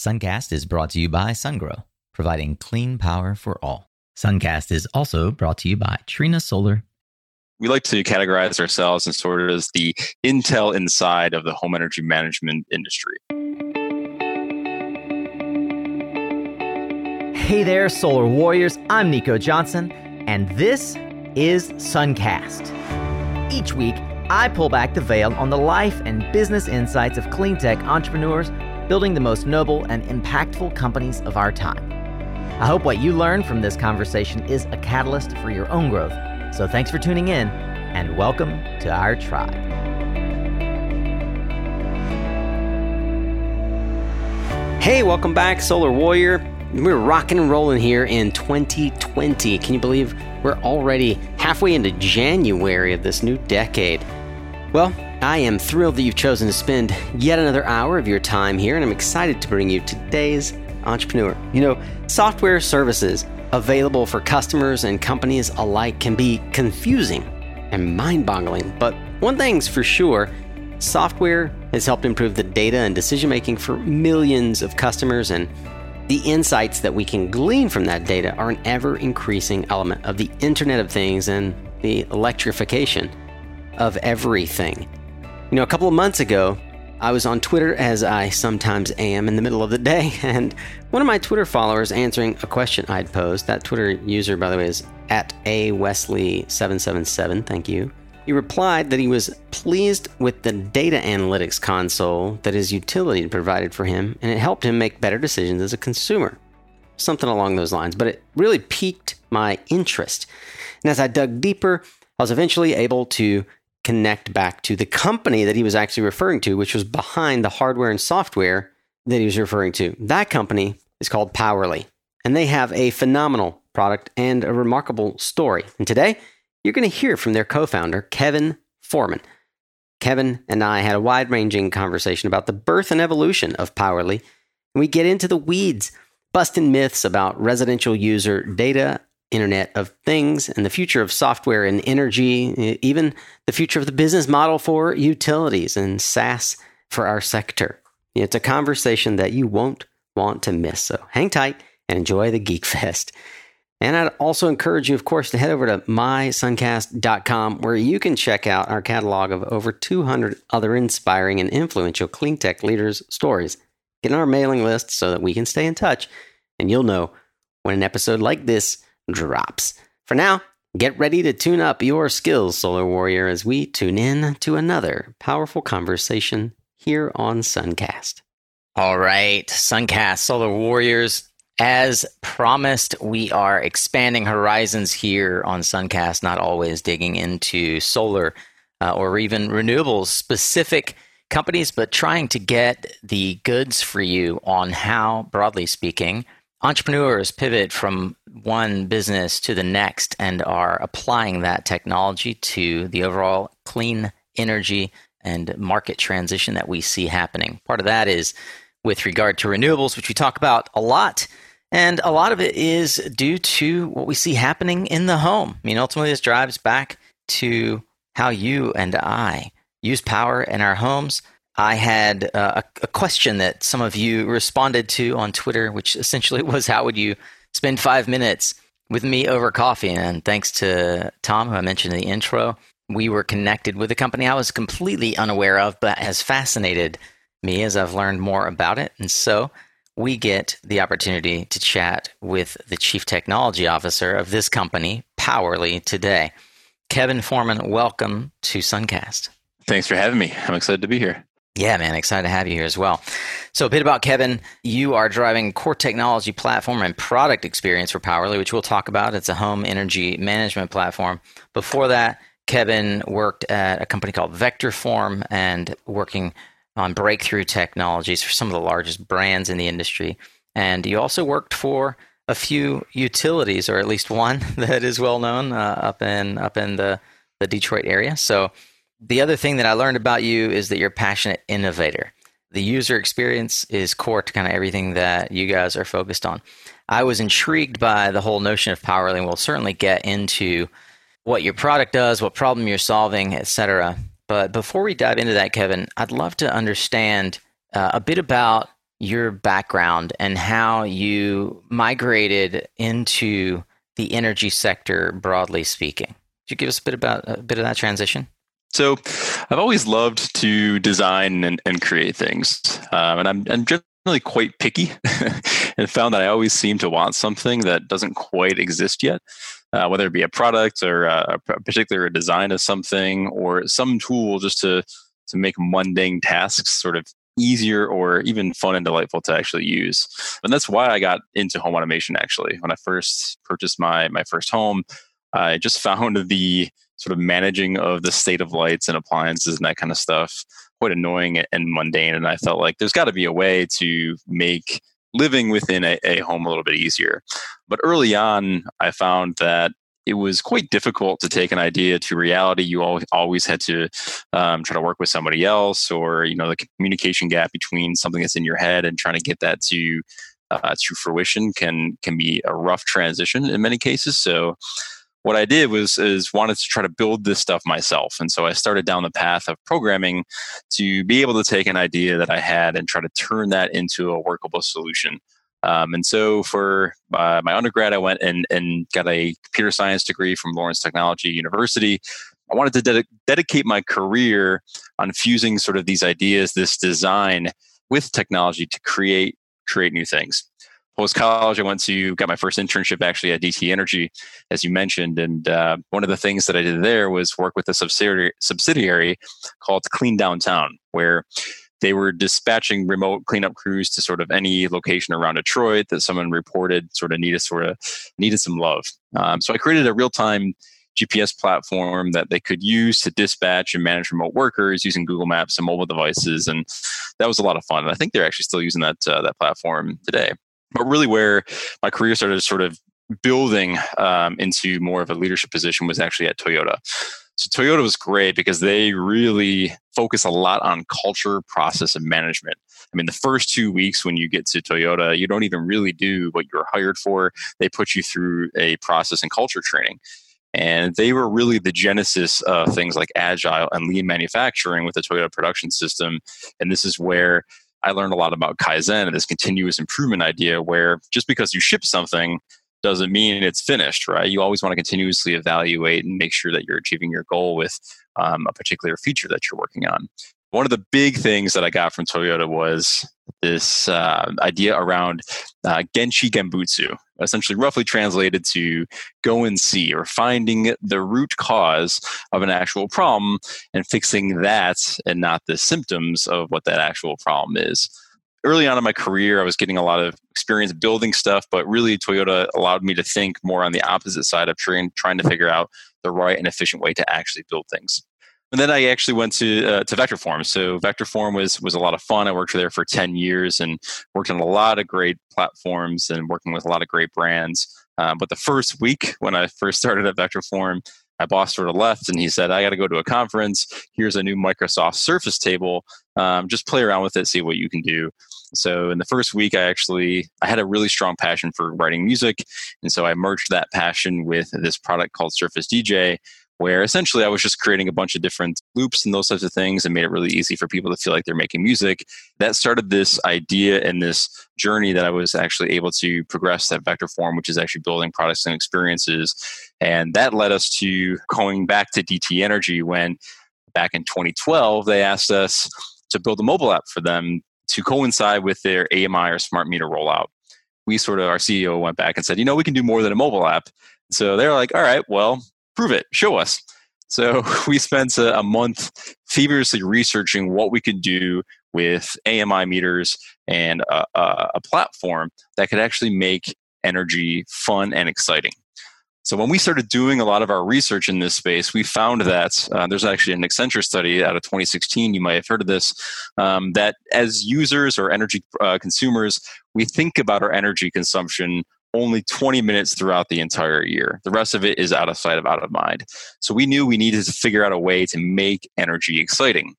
Suncast is brought to you by SunGrow, providing clean power for all. Suncast is also brought to you by Trina Solar. We like to categorize ourselves and sort of as the Intel inside of the home energy management industry. Hey there, Solar Warriors. I'm Nico Johnson, and this is Suncast. Each week, I pull back the veil on the life and business insights of clean tech entrepreneurs building the most noble and impactful companies of our time. I hope what you learn from this conversation is a catalyst for your own growth. So thanks for tuning in, and welcome to our tribe. Hey, welcome back, Solar Warrior. We're rocking and rolling here in 2020. Can you believe we're already halfway into January of this new decade? Well, I am thrilled that you've chosen to spend yet another hour of your time here, and I'm excited to bring you today's entrepreneur. You know, software services available for customers and companies alike can be confusing and mind boggling, but one thing's for sure software has helped improve the data and decision making for millions of customers, and the insights that we can glean from that data are an ever increasing element of the Internet of Things and the electrification of everything. You know, a couple of months ago, I was on Twitter as I sometimes am in the middle of the day, and one of my Twitter followers answering a question I'd posed. That Twitter user, by the way, is at a Wesley777. Thank you. He replied that he was pleased with the data analytics console that his utility had provided for him, and it helped him make better decisions as a consumer. Something along those lines, but it really piqued my interest. And as I dug deeper, I was eventually able to connect back to the company that he was actually referring to, which was behind the hardware and software that he was referring to. That company is called Powerley, and they have a phenomenal product and a remarkable story. And today, you're going to hear from their co founder, Kevin Foreman. Kevin and I had a wide ranging conversation about the birth and evolution of Powerley, and we get into the weeds, busting myths about residential user data Internet of Things and the future of software and energy, even the future of the business model for utilities and SaaS for our sector. It's a conversation that you won't want to miss. So hang tight and enjoy the Geek Fest. And I'd also encourage you, of course, to head over to mysuncast.com where you can check out our catalog of over 200 other inspiring and influential clean tech leaders' stories. Get on our mailing list so that we can stay in touch, and you'll know when an episode like this drops. For now, get ready to tune up your skills, Solar Warrior, as we tune in to another powerful conversation here on Suncast. All right, Suncast, Solar Warriors. As promised, we are expanding horizons here on Suncast, not always digging into solar uh, or even renewables specific companies, but trying to get the goods for you on how, broadly speaking, entrepreneurs pivot from one business to the next and are applying that technology to the overall clean energy and market transition that we see happening. Part of that is with regard to renewables, which we talk about a lot. And a lot of it is due to what we see happening in the home. I mean, ultimately, this drives back to how you and I use power in our homes, I had uh, a, a, question that some of you responded to on Twitter, which essentially was how would you spend five minutes with me over coffee? And thanks to Tom, who I mentioned in the intro, we were connected with a company I was completely unaware of, but has fascinated me as I've learned more about it. And so we get the opportunity to chat with the chief technology officer of this company, Powerley, today. Kevin Foreman, welcome to Suncast. Thanks for having me. I'm excited to be here. Yeah, man, excited to have you here as well. So, a bit about Kevin. You are driving core technology platform and product experience for Powerley, which we'll talk about. It's a home energy management platform. Before that, Kevin worked at a company called Vectorform and working on breakthrough technologies for some of the largest brands in the industry. And you also worked for a few utilities, or at least one that is well known uh, up in up in the the Detroit area. So the other thing that I learned about you is that you're a passionate innovator. The user experience is core to kind of everything that you guys are focused on. I was intrigued by the whole notion of Powerley, and we'll certainly get into what your product does, what problem you're solving, etc. But before we dive into that, Kevin, I'd love to understand uh, a bit about your background and how you migrated into the energy sector, broadly speaking. Could you give us a bit about a bit of that transition? So, I've always loved to design and, and create things, um, and I'm, I'm generally quite picky, and found that I always seem to want something that doesn't quite exist yet uh, whether it be a product or a, a particular design of something or some tool just to to make mundane tasks sort of easier or even fun and delightful to actually use. And that's why I got into home automation actually. When I first purchased my my first home, I just found the sort of managing of the state of lights and appliances and that kind of stuff quite annoying and mundane and I felt like there's got to be a way to make living within a, a home a little bit easier. But early on, I found that it was quite difficult to take an idea to reality. You always had to um, try to work with somebody else, or you know, the communication gap between something that's in your head and trying to get that to uh, to fruition can can be a rough transition in many cases. So, what I did was is wanted to try to build this stuff myself, and so I started down the path of programming to be able to take an idea that I had and try to turn that into a workable solution. Um, and so for uh, my undergrad, I went and, and got a computer science degree from Lawrence Technology University. I wanted to ded- dedicate my career on fusing sort of these ideas, this design with technology to create create new things post college, I went to got my first internship actually at DTE Energy, as you mentioned. And uh, one of the things that I did there was work with a subsidiary, subsidiary called Clean Downtown, where they were dispatching remote cleanup crews to sort of any location around Detroit that someone reported sort of needed sort of needed some love. Um, so I created a real time GPS platform that they could use to dispatch and manage remote workers using Google Maps and mobile devices, and that was a lot of fun. And I think they're actually still using that uh, that platform today. But really, where my career started sort of building um, into more of a leadership position was actually at Toyota. So Toyota was great because they really focus a lot on culture, process, and management. I mean, the first two weeks when you get to Toyota, you don't even really do what you're hired for. They put you through a process and culture training. And they were really the genesis of things like agile and lean manufacturing with the Toyota production system. And this is where I learned a lot about Kaizen and this continuous improvement idea where just because you ship something doesn't mean it's finished, right? You always want to continuously evaluate and make sure that you're achieving your goal with um, a particular feature that you're working on. One of the big things that I got from Toyota was this uh, idea around uh, Genchi Genbutsu, essentially roughly translated to go and see or finding the root cause of an actual problem and fixing that and not the symptoms of what that actual problem is. Early on in my career, I was getting a lot of experience building stuff, but really Toyota allowed me to think more on the opposite side of trying, trying to figure out the right and efficient way to actually build things. And then I actually went to uh, to Vectorform. So Vectorform was was a lot of fun. I worked there for ten years and worked on a lot of great platforms and working with a lot of great brands. Uh, but the first week when I first started at Vectorform, my boss sort of left and he said, "I got to go to a conference. Here's a new Microsoft Surface table. Um, just play around with it, see what you can do." So in the first week, I actually I had a really strong passion for writing music, and so I merged that passion with this product called Surface DJ, where essentially I was just creating a bunch of different loops and those types of things and made it really easy for people to feel like they're making music. That started this idea and this journey that I was actually able to progress at Vectorform, which is actually building products and experiences. And that led us to going back to DTE Energy when back in 2012 they asked us to build a mobile app for them to coincide with their AMI or smart meter rollout. We sort of, our CEO went back and said, you know, we can do more than a mobile app. So they're like, all right, well, prove it, show us. So we spent a, a month feverishly researching what we could do with AMI meters and a, a, a platform that could actually make energy fun and exciting. So when we started doing a lot of our research in this space, we found that uh, there's actually an Accenture study out of 2016. You might have heard of this. Um, that as users or energy uh, consumers, we think about our energy consumption only 20 minutes throughout the entire year. The rest of it is out of sight, of out of mind. So we knew we needed to figure out a way to make energy exciting.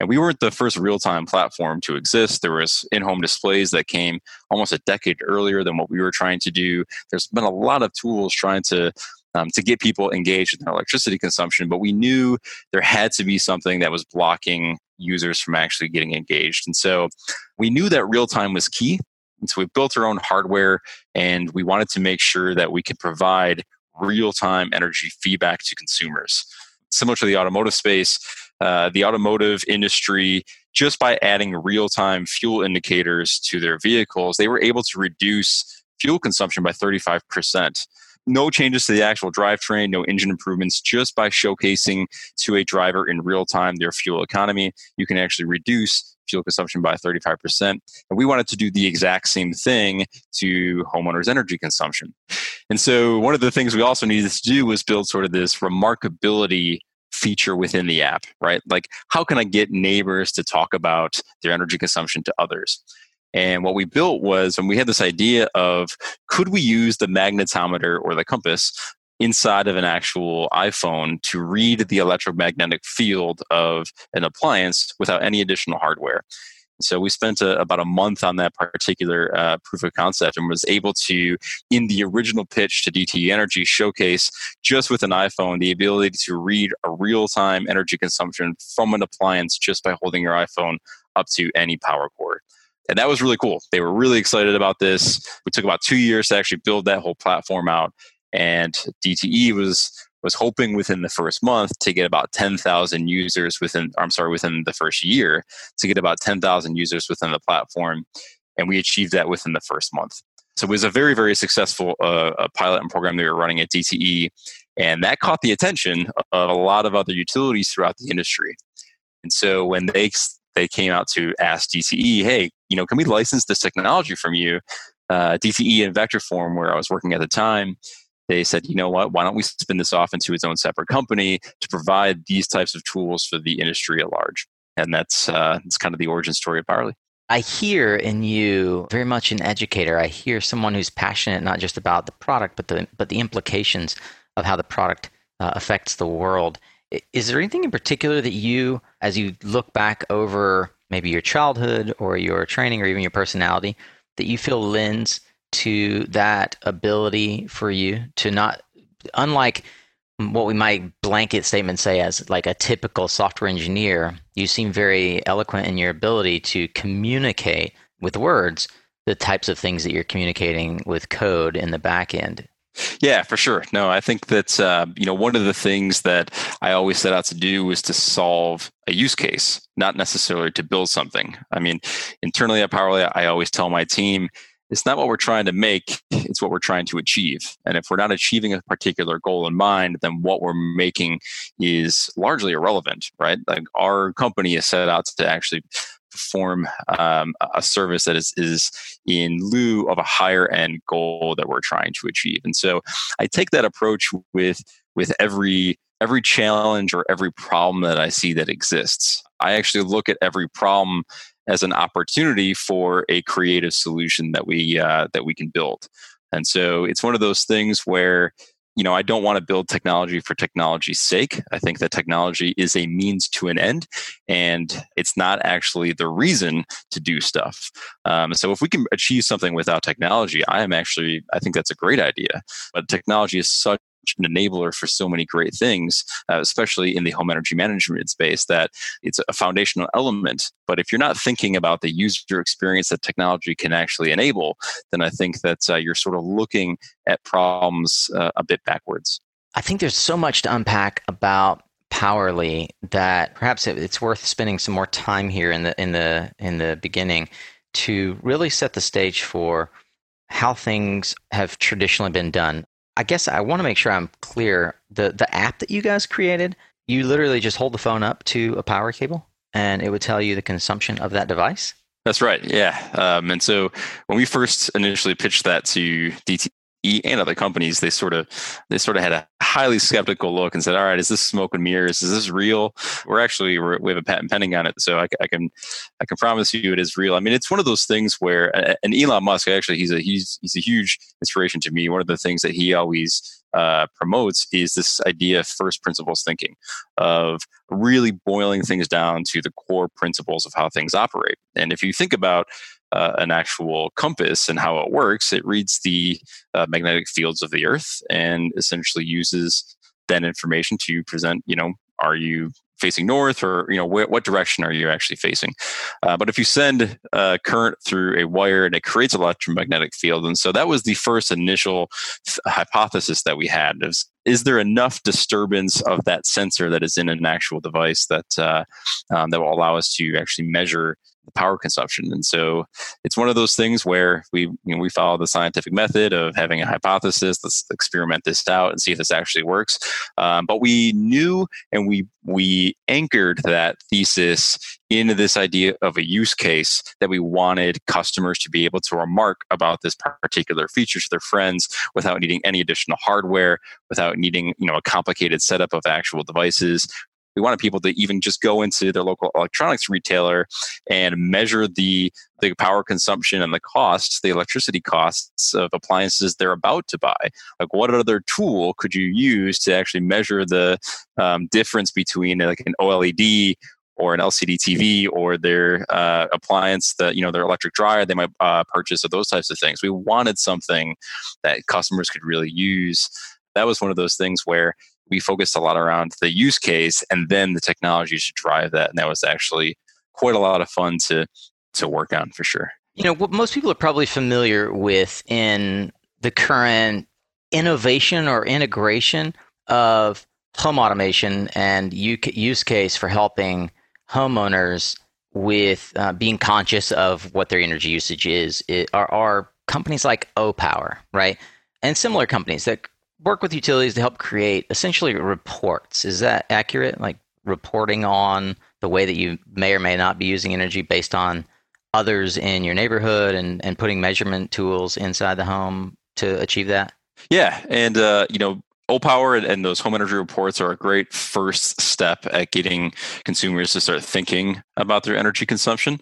And we weren't the first real-time platform to exist. There was in-home displays that came almost a decade earlier than what we were trying to do. There's been a lot of tools trying to um, to get people engaged in their electricity consumption, but we knew there had to be something that was blocking users from actually getting engaged. And so we knew that real time was key. And so we built our own hardware and we wanted to make sure that we could provide real time energy feedback to consumers. Similar to the automotive space, uh, the automotive industry, just by adding real time fuel indicators to their vehicles, they were able to reduce fuel consumption by 35% no changes to the actual drivetrain, no engine improvements, just by showcasing to a driver in real time their fuel economy, you can actually reduce fuel consumption by 35%. And we wanted to do the exact same thing to homeowners' energy consumption. And so one of the things we also needed to do was build sort of this remarkability feature within the app, right? Like, how can I get neighbors to talk about their energy consumption to others? And what we built was, and we had this idea of could we use the magnetometer or the compass inside of an actual iPhone to read the electromagnetic field of an appliance without any additional hardware. So we spent a, about a month on that particular uh, proof of concept and was able to, in the original pitch to DTE Energy, showcase just with an iPhone the ability to read a real time energy consumption from an appliance just by holding your iPhone up to any power cord and that was really cool. They were really excited about this. We took about two years to actually build that whole platform out, and DTE was was hoping within the first month to get about 10,000 users within I'm sorry within the first year to get about 10,000 users within the platform and we achieved that within the first month. So it was a very very successful uh, pilot and program they were running at DTE and that caught the attention of a lot of other utilities throughout the industry. And so when they they came out to ask DTE, hey, you know, can we license this technology from you? Uh, DTE and Vectorform, where I was working at the time, they said, you know what, why don't we spin this off into its own separate company to provide these types of tools for the industry at large? And that's uh, that's kind of the origin story of Powerley. I hear in you very much an educator. I hear someone who's passionate not just about the product, but the but the implications of how the product uh, affects the world. Is there anything in particular that you, as you look back over maybe your childhood or your training or even your personality, that you feel lends to that ability for you to not, unlike what we might blanket statement say as like a typical software engineer, you seem very eloquent in your ability to communicate with words the types of things that you're communicating with code in the back end. Yeah, for sure. No, I think that uh, you know one of the things that I always set out to do was to solve a use case, not necessarily to build something. I mean, internally at Powerley, I always tell my team it's not what we're trying to make it's what we're trying to achieve and if we're not achieving a particular goal in mind then what we're making is largely irrelevant right like our company is set out to actually perform um, a service that is, is in lieu of a higher end goal that we're trying to achieve. And so I take that approach with with every every challenge or every problem that I see that exists. I actually look at every problem as an opportunity for a creative solution that we uh, that we can build. And so it's one of those things where you know, I don't want to build technology for technology's sake. I think that technology is a means to an end, and it's not actually the reason to do stuff. Um, so, if we can achieve something without technology, I am actually, I think that's a great idea. But technology is such an enabler for so many great things, uh, especially in the home energy management space, that it's a foundational element. But if you're not thinking about the user experience that technology can actually enable, then I think that uh, you're sort of looking at problems uh, a bit backwards. I think there's so much to unpack about Powerley that perhaps it's worth spending some more time here in the in the in the beginning to really set the stage for how things have traditionally been done. I guess I want to make sure I'm clear. The the app that you guys created, you literally just hold the phone up to a power cable and it would tell you the consumption of that device. That's right. Yeah. Um, and so when we first initially pitched that to DTE, and other companies, they sort of they sort of had a highly skeptical look and said, "All right, is this smoke and mirrors? Is this real?" We're actually we're, we have a patent pending on it, so I, I, can I can promise you it is real. I mean, it's one of those things where, and Elon Musk actually he's a he's he's a huge inspiration to me. One of the things that he always uh, promotes is this idea of first principles thinking, of really boiling things down to the core principles of how things operate. And if you think about uh, an actual compass and how it works, it reads the uh, magnetic fields of the Earth and essentially uses that information to present, you know, are you facing north or you know wh- what direction are you actually facing? Uh, but if you send uh, current through a wire and it creates an electromagnetic field and so that was the first initial hypothesis that we had is, is there enough disturbance of that sensor that is in an actual device that uh, um, that will allow us to actually measure power consumption. And so it's one of those things where we you know, we follow the scientific method of having a hypothesis. Let's experiment this out and see if this actually works. Um, but we knew and we we anchored that thesis into this idea of a use case that we wanted customers to be able to remark about this particular feature to their friends without needing any additional hardware, without needing you know a complicated setup of actual devices, we wanted people to even just go into their local electronics retailer and measure the the power consumption and the costs, the electricity costs of appliances they're about to buy. Like, what other tool could you use to actually measure the um, difference between like an OLED or an LCD TV or their uh, appliance that you know their electric dryer they might uh, purchase or those types of things. We wanted something that customers could really use. That was one of those things where we focused a lot around the use case and then the technology to drive that. And that was actually quite a lot of fun to to work on for sure. You know, what most people are probably familiar with in the current innovation or integration of home automation and use case for helping homeowners with uh, being conscious of what their energy usage is it, are, are companies like Opower, right? And similar companies that work with utilities to help create essentially reports. Is that accurate? Like reporting on the way that you may or may not be using energy based on others in your neighborhood and, and putting measurement tools inside the home to achieve that? Yeah. And, uh, you know, Opower and, and those home energy reports are a great first step at getting consumers to start thinking about their energy consumption.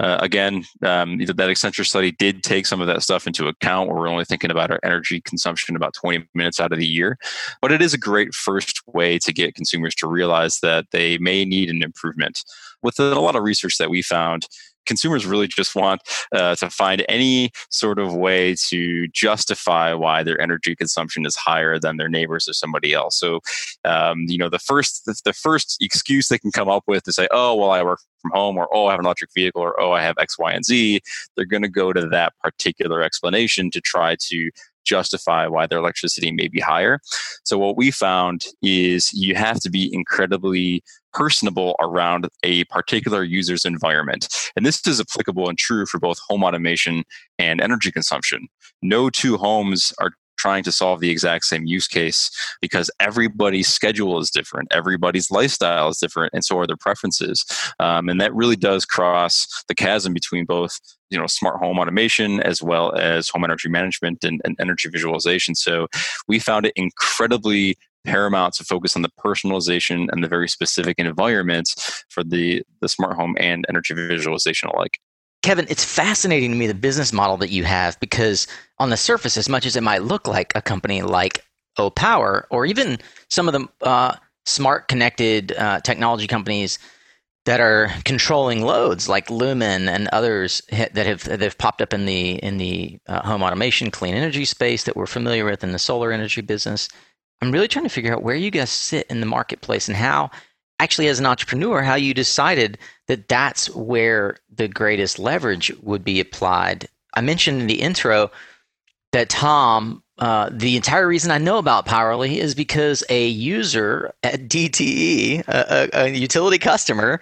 Uh, again, um, that Accenture study did take some of that stuff into account. Where we're only thinking about our energy consumption about 20 minutes out of the year, but it is a great first way to get consumers to realize that they may need an improvement. With a lot of research that we found, consumers really just want uh, to find any sort of way to justify why their energy consumption is higher than their neighbors or somebody else. So, um, you know, the first the, the first excuse they can come up with to say, "Oh, well, I work from home," or "Oh, I have an electric vehicle," or "Oh, I have X, Y, and Z," they're going to go to that particular explanation to try to justify why their electricity may be higher. So, what we found is you have to be incredibly personable around a particular user's environment. And this is applicable and true for both home automation and energy consumption. No two homes are trying to solve the exact same use case because everybody's schedule is different, everybody's lifestyle is different, and so are their preferences. Um, and that really does cross the chasm between both you know smart home automation as well as home energy management and, and energy visualization. So we found it incredibly paramount to focus on the personalization and the very specific environments for the, the smart home and energy visualization alike. Kevin, it's fascinating to me the business model that you have because on the surface, as much as it might look like a company like Opower or even some of the uh, smart connected uh, technology companies that are controlling loads like Lumin and others that have that have popped up in the in the uh, home automation clean energy space that we're familiar with in the solar energy business. I'm really trying to figure out where you guys sit in the marketplace and how, actually, as an entrepreneur, how you decided that that's where the greatest leverage would be applied. I mentioned in the intro that Tom, uh, the entire reason I know about Powerley is because a user at DTE, a, a, a utility customer,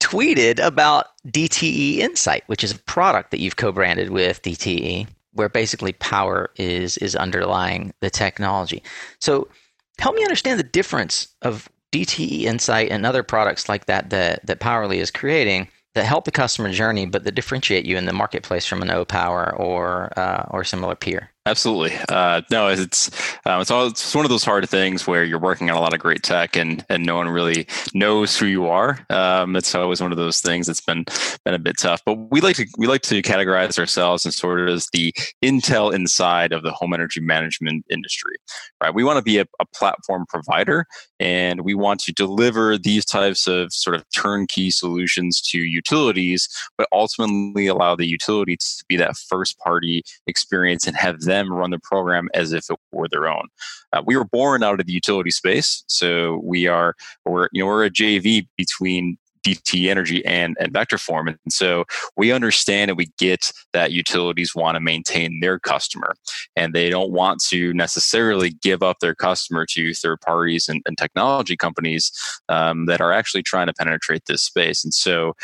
tweeted about DTE Insight, which is a product that you've co-branded with DTE where basically power is is underlying the technology. So help me understand the difference of DTE Insight and other products like that that that Powerley is creating that help the customer journey, but that differentiate you in the marketplace from an Opower or uh, or similar peer. Absolutely. Uh, no, it's um, it's all it's one of those hard things where you're working on a lot of great tech and and no one really knows who you are. Um, it's always one of those things that's been been a bit tough. But we like to we like to categorize ourselves as sort of as the Intel inside of the home energy management industry. Right. We want to be a, a platform provider and we want to deliver these types of sort of turnkey solutions to utilities, but ultimately allow the utility to be that first party experience and have them run the program as if it were their own. Uh, we were born out of the utility space, so we are we're you know we're a JV between DTE Energy and, and Vectorform. And so we understand and we get that utilities want to maintain their customer and they don't want to necessarily give up their customer to third parties and, and technology companies um, that are actually trying to penetrate this space. And so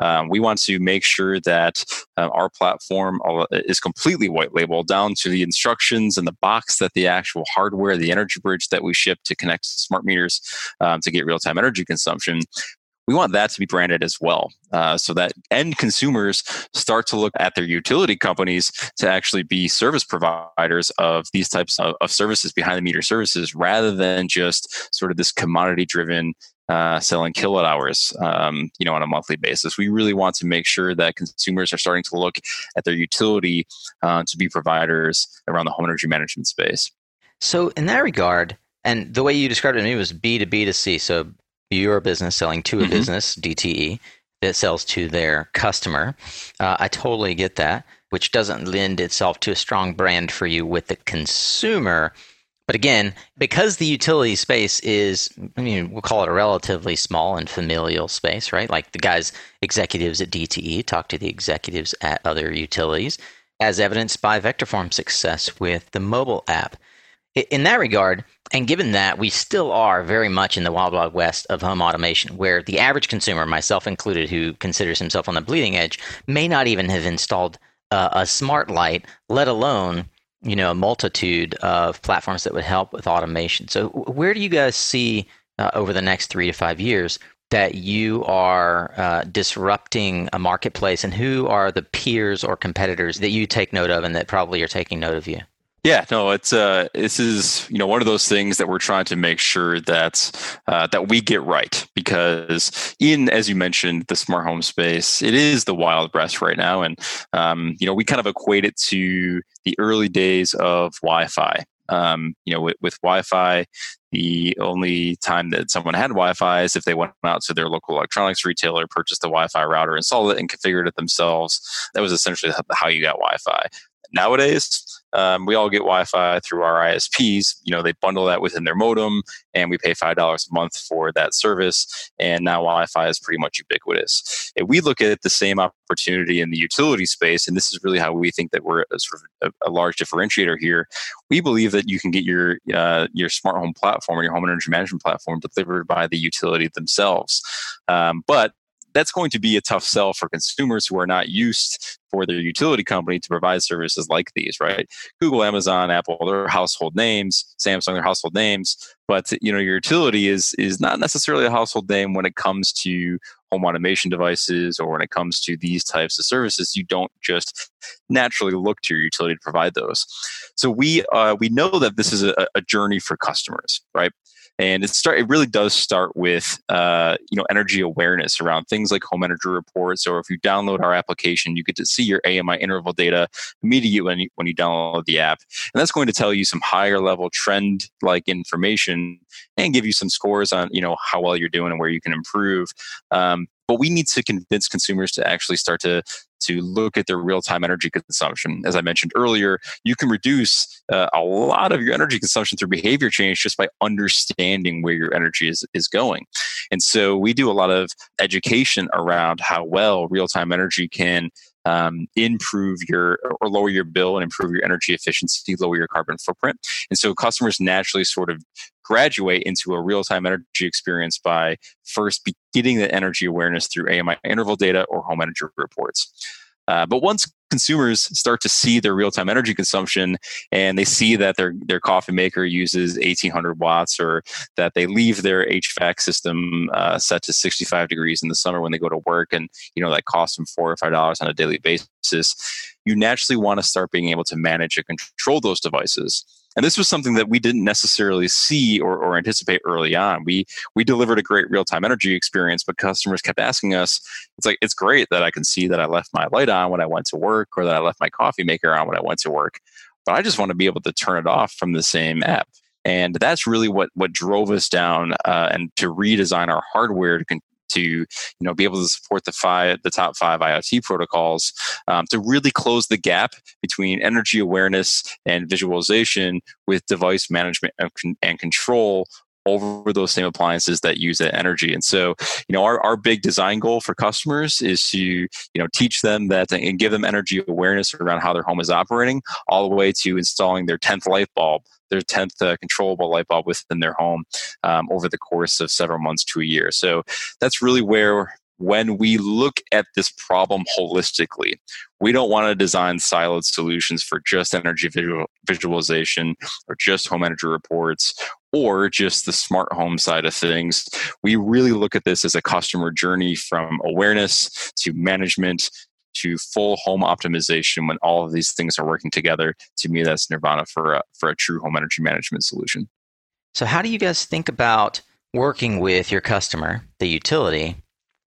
um, we want to make sure that uh, our platform is completely white label down to the instructions and the box that the actual hardware, the energy bridge that we ship to connect smart meters um, to get real time energy consumption we want that to be branded as well uh, so that end consumers start to look at their utility companies to actually be service providers of these types of, of services behind the meter services rather than just sort of this commodity driven uh, selling kilowatt hours, um, you know, on a monthly basis. We really want to make sure that consumers are starting to look at their utility uh, to be providers around the home energy management space. So, in that regard, and the way you described it to me was B to B to C. So, you're a business selling to a mm-hmm. business, DTE, that sells to their customer. Uh, I totally get that, which doesn't lend itself to a strong brand for you with the consumer. But again, because the utility space is, I mean, we'll call it a relatively small and familial space, right? Like the guys, executives at DTE talk to the executives at other utilities, as evidenced by Vectorform's success with the mobile app in that regard, and given that we still are very much in the wild, wild west of home automation, where the average consumer, myself included, who considers himself on the bleeding edge, may not even have installed uh, a smart light, let alone you know a multitude of platforms that would help with automation. So, where do you guys see uh, over the next three to five years that you are uh, disrupting a marketplace, and who are the peers or competitors that you take note of, and that probably are taking note of you? Yeah, no, it's uh, this is you know one of those things that we're trying to make sure that uh, that we get right because in as you mentioned the smart home space, it is the wild west right now, and um, you know we kind of equate it to the early days of Wi-Fi. Um, you know, with, with Wi-Fi, the only time that someone had Wi-Fi is if they went out to their local electronics retailer, purchased a Wi-Fi router, installed it, and configured it themselves. That was essentially how you got Wi-Fi. Nowadays, um, we all get Wi-Fi through our ISPs. You know, they bundle that within their modem, and we pay five dollars a month for that service. And now Wi-Fi is pretty much ubiquitous. If we look at the same opportunity in the utility space, and this is really how we think that we're a sort of a, a large differentiator here. We believe that you can get your uh, your smart home platform or your home energy management platform delivered by the utility themselves. Um, but that's going to be a tough sell for consumers who are not used for their utility company to provide services like these, right? Google, Amazon, Apple, they're household names, Samsung, they're household names. But you know, your utility is is not necessarily a household name when it comes to home automation devices or when it comes to these types of services. You don't just naturally look to your utility to provide those. So we uh, we know that this is a, a journey for customers, right? And it start it really does start with uh, you know energy awareness around things like home energy reports. Or if you download our application you get to see your AMI interval data immediately when you, when you download the app. And that's going to tell you some higher level trend like information and give you some scores on you know how well you're doing and where you can improve. Um, but we need to convince consumers to actually start to to look at their real-time energy consumption. As I mentioned earlier, you can reduce uh, a lot of your energy consumption through behavior change just by understanding where your energy is, is going. And so we do a lot of education around how well real-time energy can um, improve your or lower your bill and improve your energy efficiency, lower your carbon footprint. And so customers naturally sort of graduate into a real time energy experience by first getting the energy awareness through AMI interval data or home energy reports. Uh, but once consumers start to see their real-time energy consumption and they see that their their coffee maker uses 1800 watts or that they leave their HVAC system uh, set to 65 degrees in the summer when they go to work and you know that costs them four or five dollars on a daily basis you naturally want to start being able to manage and control those devices and this was something that we didn't necessarily see or, or anticipate early on. We we delivered a great real time energy experience, but customers kept asking us, it's like it's great that I can see that I left my light on when I went to work or that I left my coffee maker on when I went to work. But I just want to be able to turn it off from the same app. and that's really what what drove us down uh, and to redesign our hardware to con- to you know be able to support the five the top five IoT protocols um, to really close the gap between energy awareness and visualization with device management and, control over those same appliances that use that energy. And so, you know, our, our big design goal for customers is to, you know, teach them that and give them energy awareness around how their home is operating, all the way to installing their 10th light bulb, their 10th uh, controllable light bulb within their home um, over the course of several months to a year. So that's really where when we look at this problem holistically, we don't want to design siloed solutions for just energy visual, visualization or just home energy reports or just the smart home side of things. We really look at this as a customer journey from awareness to management to full home optimization when all of these things are working together. To me, that's nirvana for a, for a true home energy management solution. So, how do you guys think about working with your customer, the utility,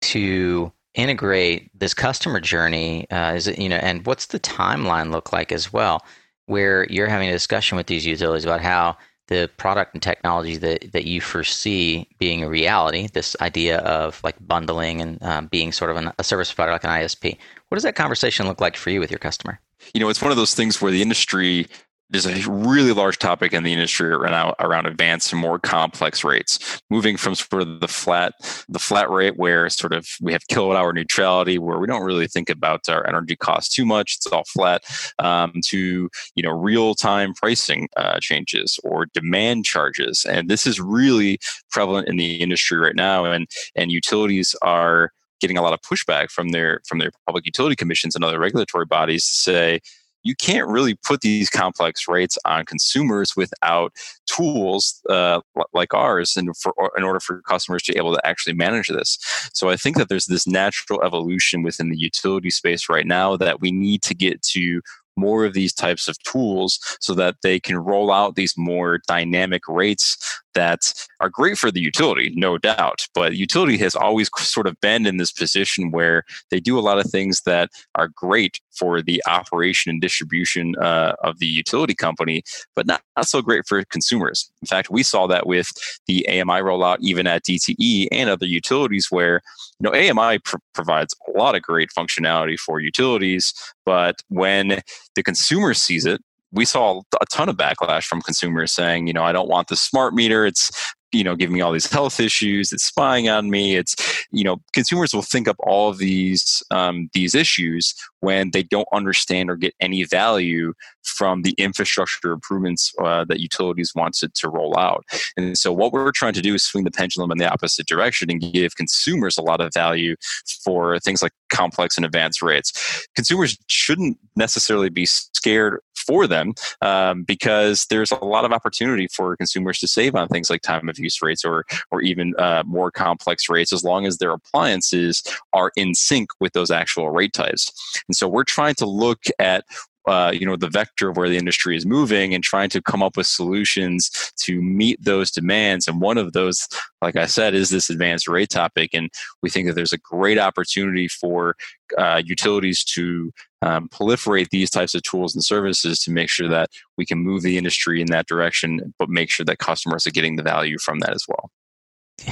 to integrate this customer journey? Uh, is it you know, and what's the timeline look like as well, where you're having a discussion with these utilities about how the product and technology that, that you foresee being a reality, this idea of like bundling and um, being sort of an, a service provider like an ISP. What does that conversation look like for you with your customer? You know, it's one of those things where the industry there's a really large topic in the industry right now around advanced and more complex rates moving from sort of the flat the flat rate where sort of we have kilowatt hour neutrality where we don't really think about our energy costs too much it's all flat um, to you know real time pricing uh, changes or demand charges and this is really prevalent in the industry right now and and utilities are getting a lot of pushback from their from their public utility commissions and other regulatory bodies to say you can't really put these complex rates on consumers without tools uh, like ours and for, in order for customers to be able to actually manage this. So I think that there's this natural evolution within the utility space right now that we need to get to more of these types of tools so that they can roll out these more dynamic rates that are great for the utility, no doubt. But utility has always sort of been in this position where they do a lot of things that are great for the operation and distribution uh, of the utility company, but not, not so great for consumers. In fact, we saw that with the AMI rollout, even at DTE and other utilities, where you know AMI pr- provides a lot of great functionality for utilities, but when the consumer sees it, we saw a ton of backlash from consumers saying, you know, I don't want the smart meter. It's you know giving me all these health issues. It's spying on me. It's you know consumers will think up all of these um, these issues when they don't understand or get any value from the infrastructure improvements uh, that utilities want to, to roll out. And so what we're trying to do is swing the pendulum in the opposite direction and give consumers a lot of value for things like complex and advanced rates. Consumers shouldn't necessarily be scared for them um, because there's a lot of opportunity for consumers to save on things like time of use rates or or even uh, more complex rates as long as their appliances are in sync with those actual rate types. And so we're trying to look at uh, you know the vector of where the industry is moving and trying to come up with solutions to meet those demands and one of those like i said is this advanced rate topic and we think that there's a great opportunity for uh, utilities to um, proliferate these types of tools and services to make sure that we can move the industry in that direction but make sure that customers are getting the value from that as well.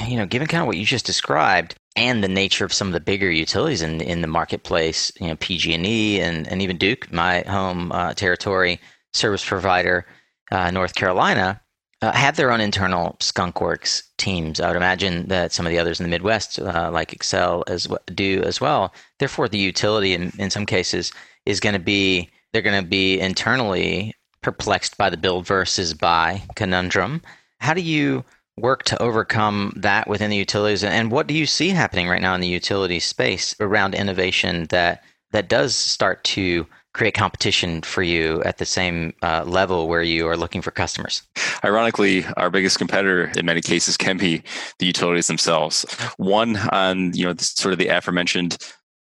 You know given kind of what you just described and the nature of some of the bigger utilities in in the marketplace, you know, PG&E and and even Duke, my home uh, territory service provider, uh, North Carolina, uh, have their own internal skunkworks teams. I would imagine that some of the others in the Midwest, uh, like Xcel, as do as well. Therefore, the utility in in some cases is going to be they're going to be internally perplexed by the build versus buy conundrum. How do you work to overcome that within the utilities and what do you see happening right now in the utility space around innovation that that does start to create competition for you at the same uh, level where you are looking for customers ironically our biggest competitor in many cases can be the utilities themselves one on you know sort of the aforementioned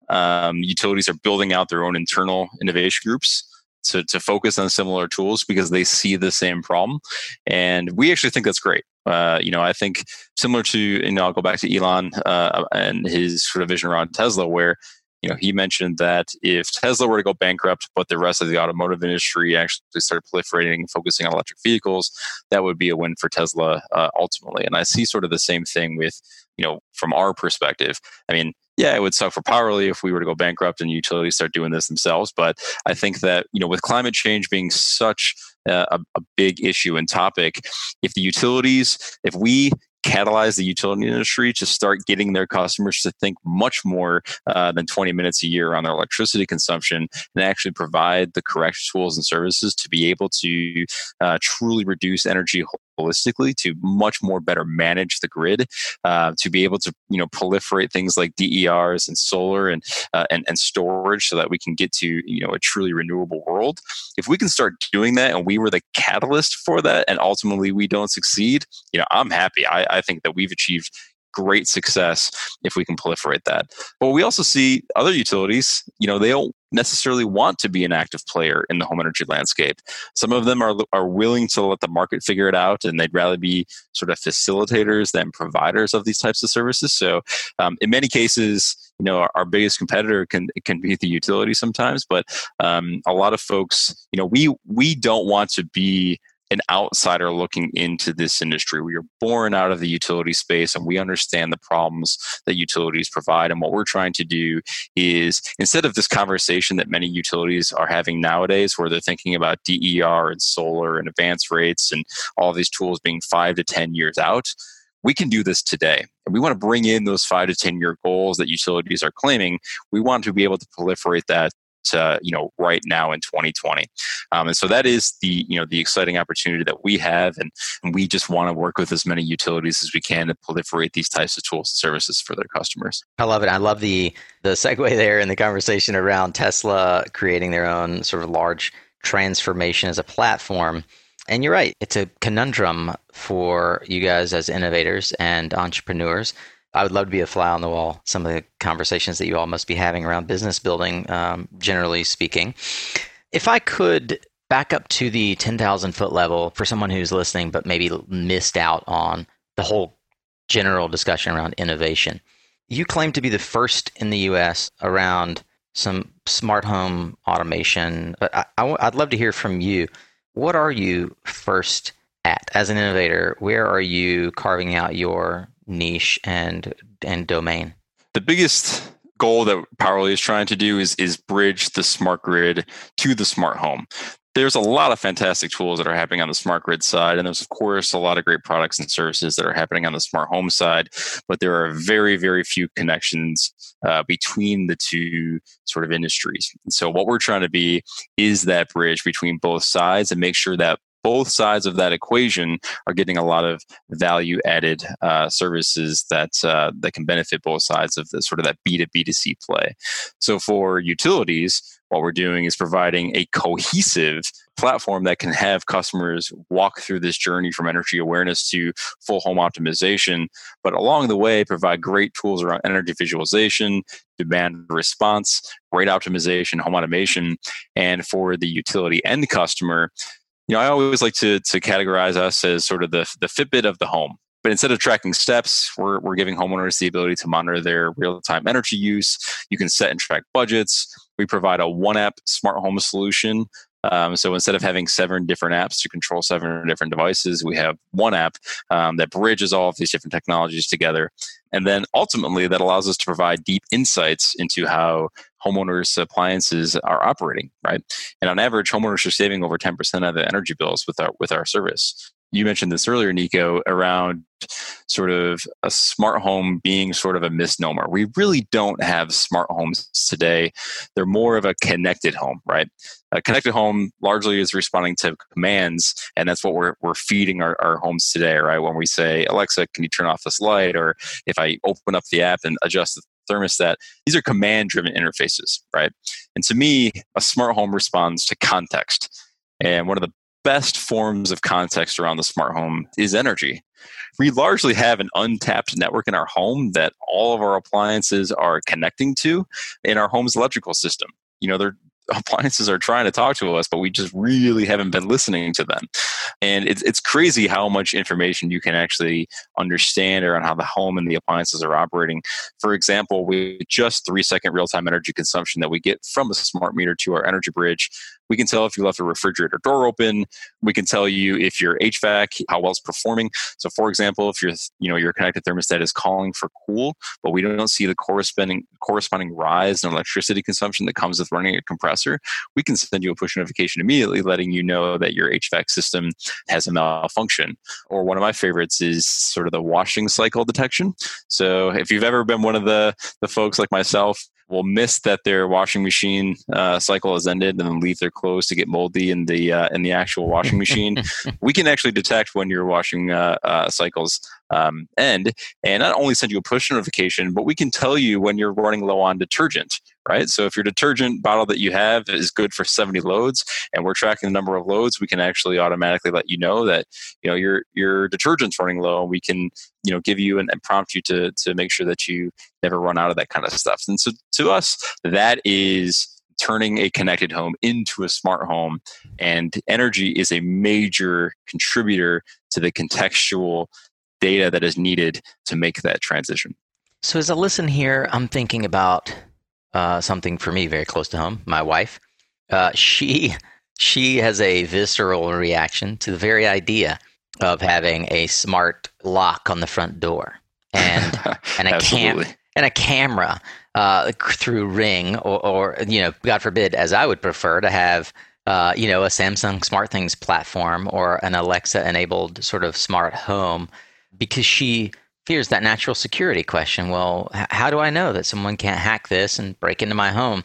um, utilities are building out their own internal innovation groups to, to focus on similar tools because they see the same problem. And we actually think that's great. Uh, you know, I think similar to, you know, I'll go back to Elon uh, and his sort of vision around Tesla, where you know, he mentioned that if Tesla were to go bankrupt, but the rest of the automotive industry actually started proliferating focusing on electric vehicles, that would be a win for Tesla uh, ultimately. And I see sort of the same thing with, you know, from our perspective. I mean, yeah, it would suck for Powerley if we were to go bankrupt and utilities start doing this themselves. But I think that, you know, with climate change being such a, a big issue and topic, if the utilities, if we catalyze the utility industry to start getting their customers to think much more uh, than 20 minutes a year on their electricity consumption and actually provide the correct tools and services to be able to uh, truly reduce energy holistically to much more better manage the grid, uh, to be able to you know proliferate things like DERs and solar and, uh, and and storage, so that we can get to you know a truly renewable world. If we can start doing that, and we were the catalyst for that, and ultimately we don't succeed, you know, I'm happy. I, I think that we've achieved great success if we can proliferate that. But we also see other utilities, you know, they don't necessarily want to be an active player in the home energy landscape. Some of them are, are willing to let the market figure it out and they'd rather be sort of facilitators than providers of these types of services. So um, in many cases, you know, our, our, biggest competitor can can be the utility sometimes, but um, a lot of folks, you know, we we don't want to be an outsider looking into this industry. We are born out of the utility space and we understand the problems that utilities provide. And what we're trying to do is instead of this conversation that many utilities are having nowadays, where they're thinking about DER and solar and advance rates and all these tools being five to 10 years out, we can do this today. And we want to bring in those five to 10 year goals that utilities are claiming. We want to be able to proliferate that uh, you know right now in 2020 um, and so that is the you know the exciting opportunity that we have and, and we just want to work with as many utilities as we can to proliferate these types of tools and services for their customers. I love it. I love the the segue there in the conversation around tesla creating their own sort of large transformation as a platform. And you're right it's a conundrum for you guys as innovators and entrepreneurs I would love to be a fly on the wall. Some of the conversations that you all must be having around business building, um, generally speaking. If I could back up to the 10,000 foot level for someone who's listening but maybe missed out on the whole general discussion around innovation. You claim to be the first in the US around some smart home automation, but I, I, would love to hear from you. What are you first at as an innovator? Where are you carving out your niche and and domain? The biggest goal that Powerley is trying to do is is bridge the smart grid to the smart home. There's a lot of fantastic tools that are happening on the smart grid side, and there's of course a lot of great products and services that are happening on the smart home side. But there are very, very few connections uh, between the two sort of industries. And so, what we're trying to be is that bridge between both sides and make sure that both sides of that equation are getting a lot of value added uh, services that uh, that can benefit both sides of the sort of that B to B to C play. So for utilities, what we're doing is providing a cohesive platform that can have customers walk through this journey from energy awareness to full home optimization, but along the way, provide great tools around energy visualization, demand response, rate optimization, home automation, and for the utility end customer, you know, I always like to to categorize us as sort of the the Fitbit of the home. But instead of tracking steps, we're, we're giving homeowners the ability to monitor their real time energy use. You can set and track budgets. We provide a one app smart home solution um, so instead of having seven different apps to control seven different devices, we have one app um, that bridges all of these different technologies together. And then ultimately, that allows us to provide deep insights into how homeowners' appliances are operating, right? And on average, homeowners are saving over 10% of their energy bills with our with our service you mentioned this earlier, Nico, around sort of a smart home being sort of a misnomer. We really don't have smart homes today. They're more of a connected home, right? A connected home largely is responding to commands, and that's what we're, we're feeding our, our homes today, right? When we say, Alexa, can you turn off this light? Or if I open up the app and adjust the thermostat, these are command driven interfaces, right? And to me, a smart home responds to context. And one of the best forms of context around the smart home is energy. We largely have an untapped network in our home that all of our appliances are connecting to in our home's electrical system. You know, they're appliances are trying to talk to us, but we just really haven't been listening to them. And it's, it's crazy how much information you can actually understand around how the home and the appliances are operating. For example, we just three second real time energy consumption that we get from a smart meter to our energy bridge we can tell if you left a refrigerator door open. We can tell you if your HVAC how well it's performing. So, for example, if your you know your connected thermostat is calling for cool, but we don't see the corresponding corresponding rise in electricity consumption that comes with running a compressor, we can send you a push notification immediately, letting you know that your HVAC system has a malfunction. Or one of my favorites is sort of the washing cycle detection. So, if you've ever been one of the the folks like myself will miss that their washing machine uh, cycle has ended and then leave their clothes to get moldy in the uh, in the actual washing machine. we can actually detect when your washing uh, uh, cycles um, end, and not only send you a push notification, but we can tell you when you're running low on detergent. Right. So if your detergent bottle that you have is good for 70 loads, and we're tracking the number of loads, we can actually automatically let you know that you know your your detergent's running low, and we can you know give you and, and prompt you to to make sure that you never run out of that kind of stuff. And so to us, that is turning a connected home into a smart home. And energy is a major contributor to the contextual data that is needed to make that transition. So, as I listen here, I'm thinking about uh, something for me very close to home. My wife, uh, she she has a visceral reaction to the very idea of having a smart lock on the front door and and a cam and a camera uh, through Ring or, or you know, God forbid, as I would prefer to have uh, you know, a Samsung SmartThings platform or an Alexa enabled sort of smart home because she fears that natural security question. Well, h- how do I know that someone can't hack this and break into my home?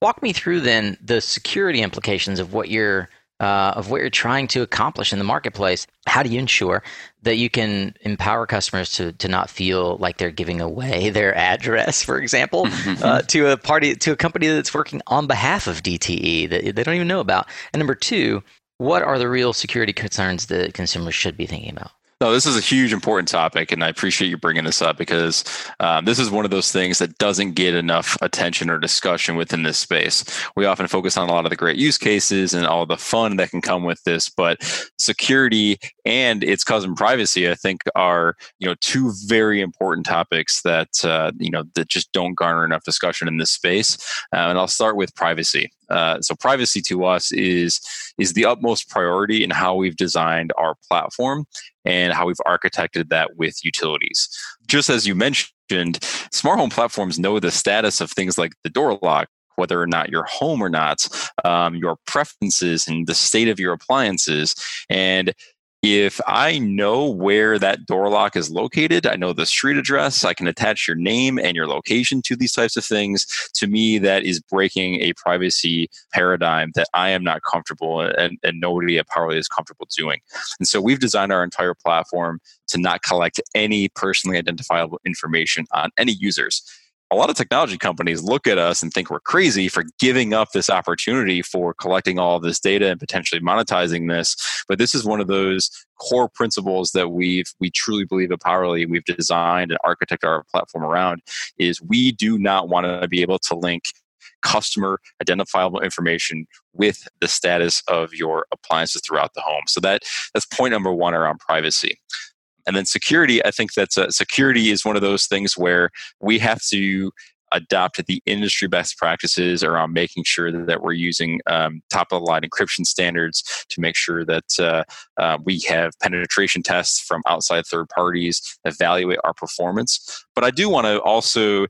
Walk me through then the security implications of what you're uh, of what you're trying to accomplish in the marketplace. How do you ensure that you can empower customers to to not feel like they're giving away their address, for example, uh, to a party to a company that's working on behalf of DTE that they don't even know about? And number two, what are the real security concerns that consumers should be thinking about? No, this is a huge important topic, and I appreciate you bringing this up because um, this is one of those things that doesn't get enough attention or discussion within this space. We often focus on a lot of the great use cases and all the fun that can come with this, but security and its cousin privacy, I think, are you know two very important topics that uh, you know that just don't garner enough discussion in this space. Uh, and I'll start with privacy. Uh, so privacy to us is is the utmost priority in how we've designed our platform and how we've architected that with utilities. Just as you mentioned, smart home platforms know the status of things like the door lock, whether or not you're home or not, um, your preferences and the state of your appliances. And if I know where that door lock is located, I know the street address, I can attach your name and your location to these types of things. To me, that is breaking a privacy paradigm that I am not comfortable and, and nobody at Powerley is comfortable doing. And so we've designed our entire platform to not collect any personally identifiable information on any users a lot of technology companies look at us and think we're crazy for giving up this opportunity for collecting all this data and potentially monetizing this. But this is one of those core principles that we've we truly believe at Powerley we've designed and architected our platform around is we do not want to be able to link customer identifiable information with the status of your appliances throughout the home. So that that's point number one around privacy. And then security, I think that uh, security is one of those things where we have to adopt the industry best practices around making sure that we're using um, top of the line encryption standards to make sure that uh, uh, we have penetration tests from outside third parties evaluate our performance. But I do want to also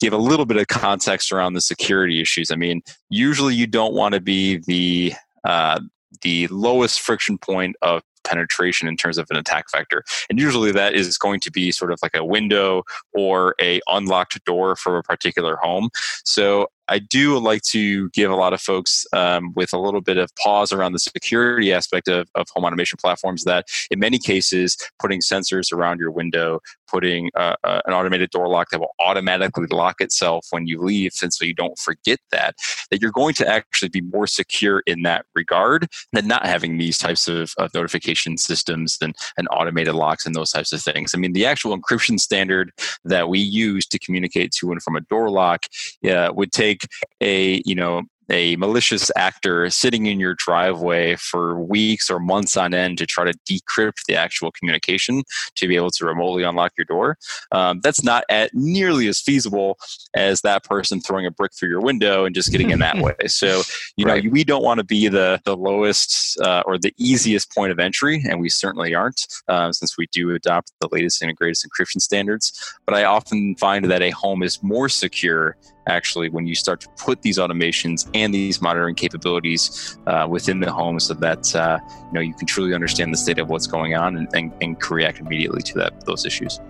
give a little bit of context around the security issues. I mean, usually you don't want to be the uh, the lowest friction point of penetration in terms of an attack vector. And usually that is going to be sort of like a window or a unlocked door for a particular home. So I do like to give a lot of folks um, with a little bit of pause around the security aspect of, of home automation platforms that in many cases, putting sensors around your window, putting uh, uh, an automated door lock that will automatically lock itself when you leave, and so you don't forget that, that you're going to actually be more secure in that regard than not having these types of, of notification systems and, and automated locks and those types of things. I mean, the actual encryption standard that we use to communicate to and from a door lock uh, would take take a you know a malicious actor sitting in your driveway for weeks or months on end to try to decrypt the actual communication to be able to remotely unlock your door. Um, that's not at nearly as feasible as that person throwing a brick through your window and just getting in that way. So, you right. know, we don't want to be the the lowest uh, or the easiest point of entry, and we certainly aren't, uh, since we do adopt the latest and greatest encryption standards. But I often find that a home is more secure actually when you start to put these automations and these monitoring capabilities uh, within the home so that uh, you know you can truly understand the state of what's going on and, and, and react immediately to that those issues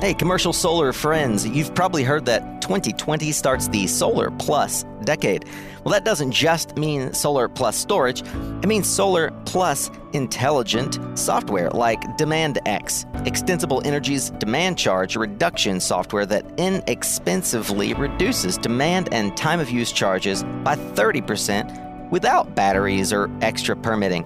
Hey, commercial solar friends, you've probably heard that 2020 starts the Solar Plus decade. Well, that doesn't just mean solar plus storage, it means solar plus intelligent software like DemandX, Extensible Energy's demand charge reduction software that inexpensively reduces demand and time of use charges by 30% without batteries or extra permitting.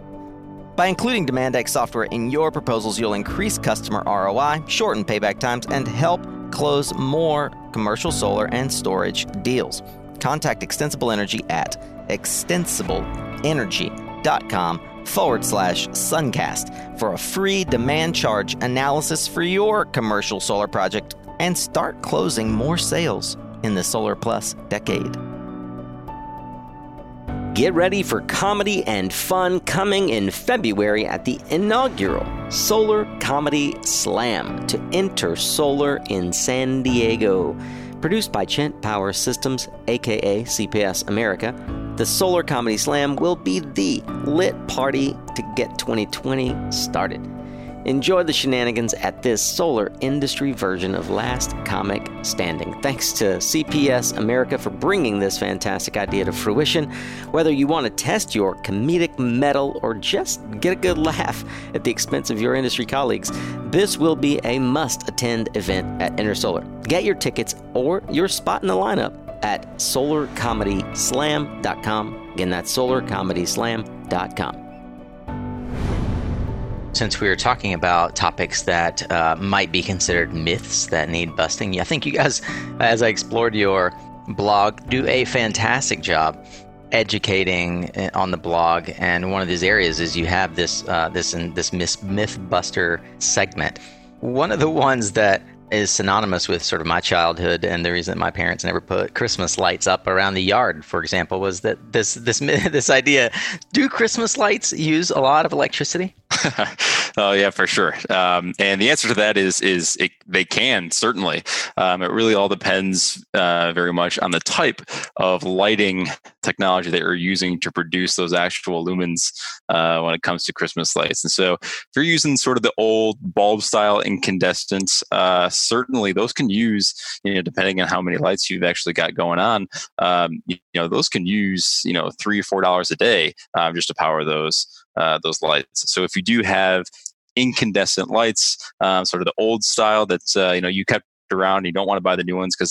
By including DemandX software in your proposals, you'll increase customer ROI, shorten payback times, and help close more commercial solar and storage deals. Contact Extensible Energy at extensibleenergy.com forward slash suncast for a free demand charge analysis for your commercial solar project and start closing more sales in the Solar Plus decade. Get ready for comedy and fun coming in February at the inaugural Solar Comedy Slam to Intersolar in San Diego. Produced by Chint Power Systems, aka CPS America, the Solar Comedy Slam will be the lit party to get 2020 started. Enjoy the shenanigans at this solar industry version of Last Comic Standing. Thanks to CPS America for bringing this fantastic idea to fruition. Whether you want to test your comedic mettle or just get a good laugh at the expense of your industry colleagues, this will be a must attend event at Intersolar. Get your tickets or your spot in the lineup at solarcomedyslam.com. Again, that's solarcomedyslam.com since we were talking about topics that uh, might be considered myths that need busting, I think you guys, as I explored your blog, do a fantastic job educating uh, on the blog. And one of these areas is you have this uh, this this myth buster segment. One of the ones that is synonymous with sort of my childhood and the reason that my parents never put Christmas lights up around the yard, for example, was that this this this idea: do Christmas lights use a lot of electricity? oh yeah, for sure. Um, and the answer to that is is it, they can certainly. Um, it really all depends uh, very much on the type of lighting technology that you're using to produce those actual lumens uh, when it comes to Christmas lights. And so, if you're using sort of the old bulb style incandescent uh, certainly those can use, you know, depending on how many lights you've actually got going on, um, you, know, those can use, you know, three or four dollars a day um, just to power those uh, those lights. So if you do have incandescent lights, um, sort of the old style that uh, you know you kept around you don't want to buy the new ones because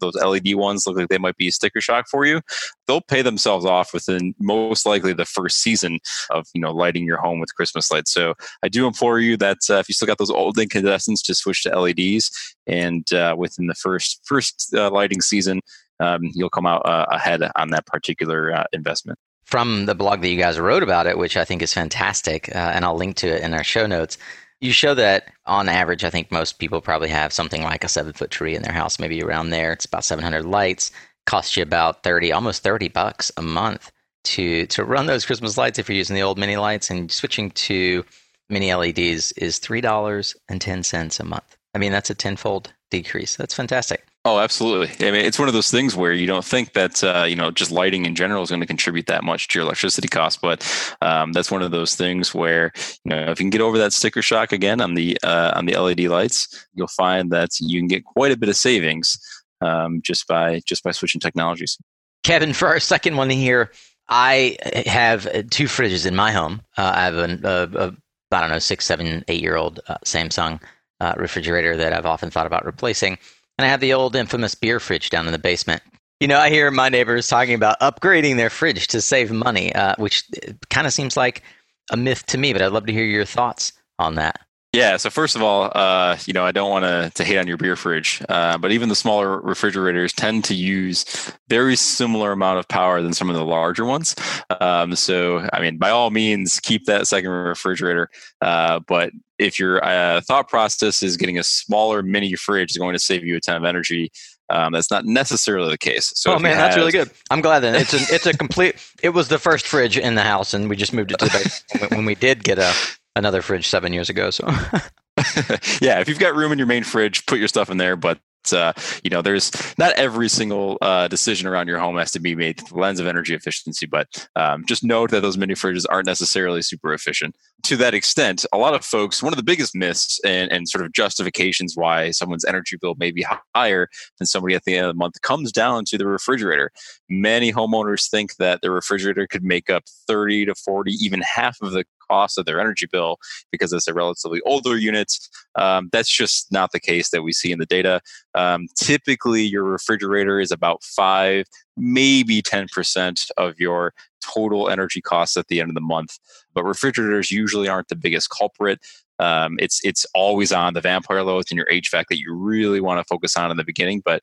those led ones look like they might be a sticker shock for you they'll pay themselves off within most likely the first season of you know lighting your home with christmas lights so i do implore you that uh, if you still got those old incandescents just switch to leds and uh, within the first first uh, lighting season um, you'll come out uh, ahead on that particular uh, investment from the blog that you guys wrote about it, which I think is fantastic, uh, and I'll link to it in our show notes. You show that on average, I think most people probably have something like a seven foot tree in their house, maybe around there. It's about 700 lights, costs you about 30, almost 30 bucks a month to, to run those Christmas lights if you're using the old mini lights. And switching to mini LEDs is $3.10 a month. I mean, that's a tenfold decrease. That's fantastic. Oh, absolutely. I mean, it's one of those things where you don't think that uh, you know just lighting in general is going to contribute that much to your electricity cost, but um, that's one of those things where you know if you can get over that sticker shock again on the uh, on the LED lights, you'll find that you can get quite a bit of savings um, just by just by switching technologies. Kevin, for our second one here, I have two fridges in my home. Uh, I have a, a, a I don't know six, seven, eight year old uh, Samsung uh, refrigerator that I've often thought about replacing and I have the old infamous beer fridge down in the basement. You know, I hear my neighbors talking about upgrading their fridge to save money, uh, which kind of seems like a myth to me, but I'd love to hear your thoughts on that. Yeah. So first of all, uh, you know, I don't want to to hate on your beer fridge, uh, but even the smaller refrigerators tend to use very similar amount of power than some of the larger ones. Um, so, I mean, by all means, keep that second refrigerator. Uh, but if your uh, thought process is getting a smaller mini fridge is going to save you a ton of energy, um, that's not necessarily the case. So oh man, that's really good. I'm glad that it's a, it's a complete. It was the first fridge in the house, and we just moved it to the basement when we did get a another fridge seven years ago. So yeah, if you've got room in your main fridge, put your stuff in there. But uh, you know, there's not every single uh, decision around your home has to be made through the lens of energy efficiency, but um, just note that those mini fridges aren't necessarily super efficient. To that extent, a lot of folks, one of the biggest myths and, and sort of justifications why someone's energy bill may be higher than somebody at the end of the month comes down to the refrigerator. Many homeowners think that the refrigerator could make up 30 to 40, even half of the cost of their energy bill because it's a relatively older unit. Um, that's just not the case that we see in the data. Um, typically, your refrigerator is about five, maybe 10% of your total energy costs at the end of the month. But refrigerators usually aren't the biggest culprit. Um, it's it's always on the vampire loads and your HVAC that you really want to focus on in the beginning. But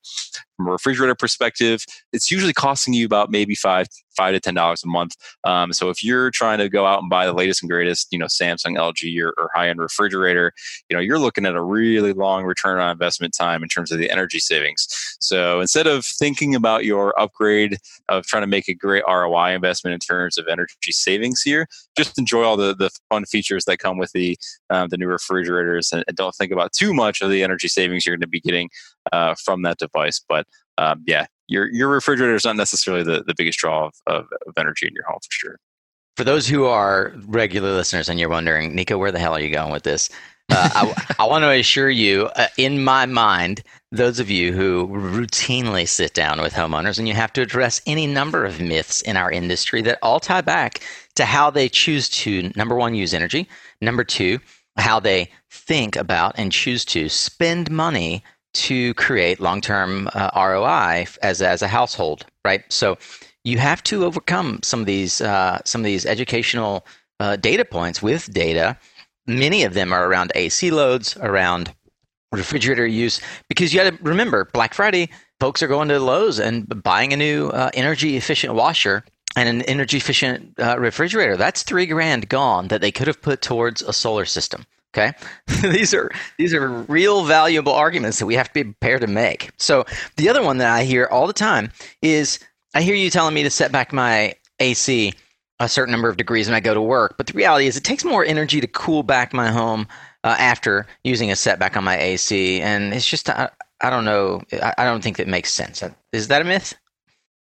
from a refrigerator perspective, it's usually costing you about maybe five five to ten dollars a month. Um, so if you're trying to go out and buy the latest and greatest, you know, Samsung, LG, or, or high end refrigerator, you know, you're looking at a really long return on investment time in terms of the energy savings. So instead of thinking about your upgrade of trying to make a great ROI investment in terms of energy savings here, just enjoy all the the fun features that come with the um, the new refrigerators, and, and, don't think about too much of the energy savings you're going to be getting uh, from that device. But um, yeah, your your refrigerator is not necessarily the, the biggest draw of, of, of energy in your home for sure. For those who are regular listeners and you're wondering, Nico, where the hell are you going with this? Uh, I, I, want to assure you, uh, in my mind, those of you who routinely sit down with homeowners and you have to address any number of myths in our industry that all tie back to how they choose to, number one, use energy, number two, how they think about and choose to spend money to create long-term uh, ROI as as a household, right? So you have to overcome some of these uh, some of these educational uh, data points with data. Many of them are around AC loads, around refrigerator use, because you got to remember Black Friday. Folks are going to Lowe's and buying a new uh, energy efficient washer and an energy efficient uh, refrigerator. That's three grand gone that they could have put towards a solar system. Okay, these are these are real valuable arguments that we have to be prepared to make. So the other one that I hear all the time is I hear you telling me to set back my AC a certain number of degrees when I go to work, but the reality is it takes more energy to cool back my home uh, after using a setback on my AC, and it's just I, I don't know I, I don't think that makes sense. Is that a myth?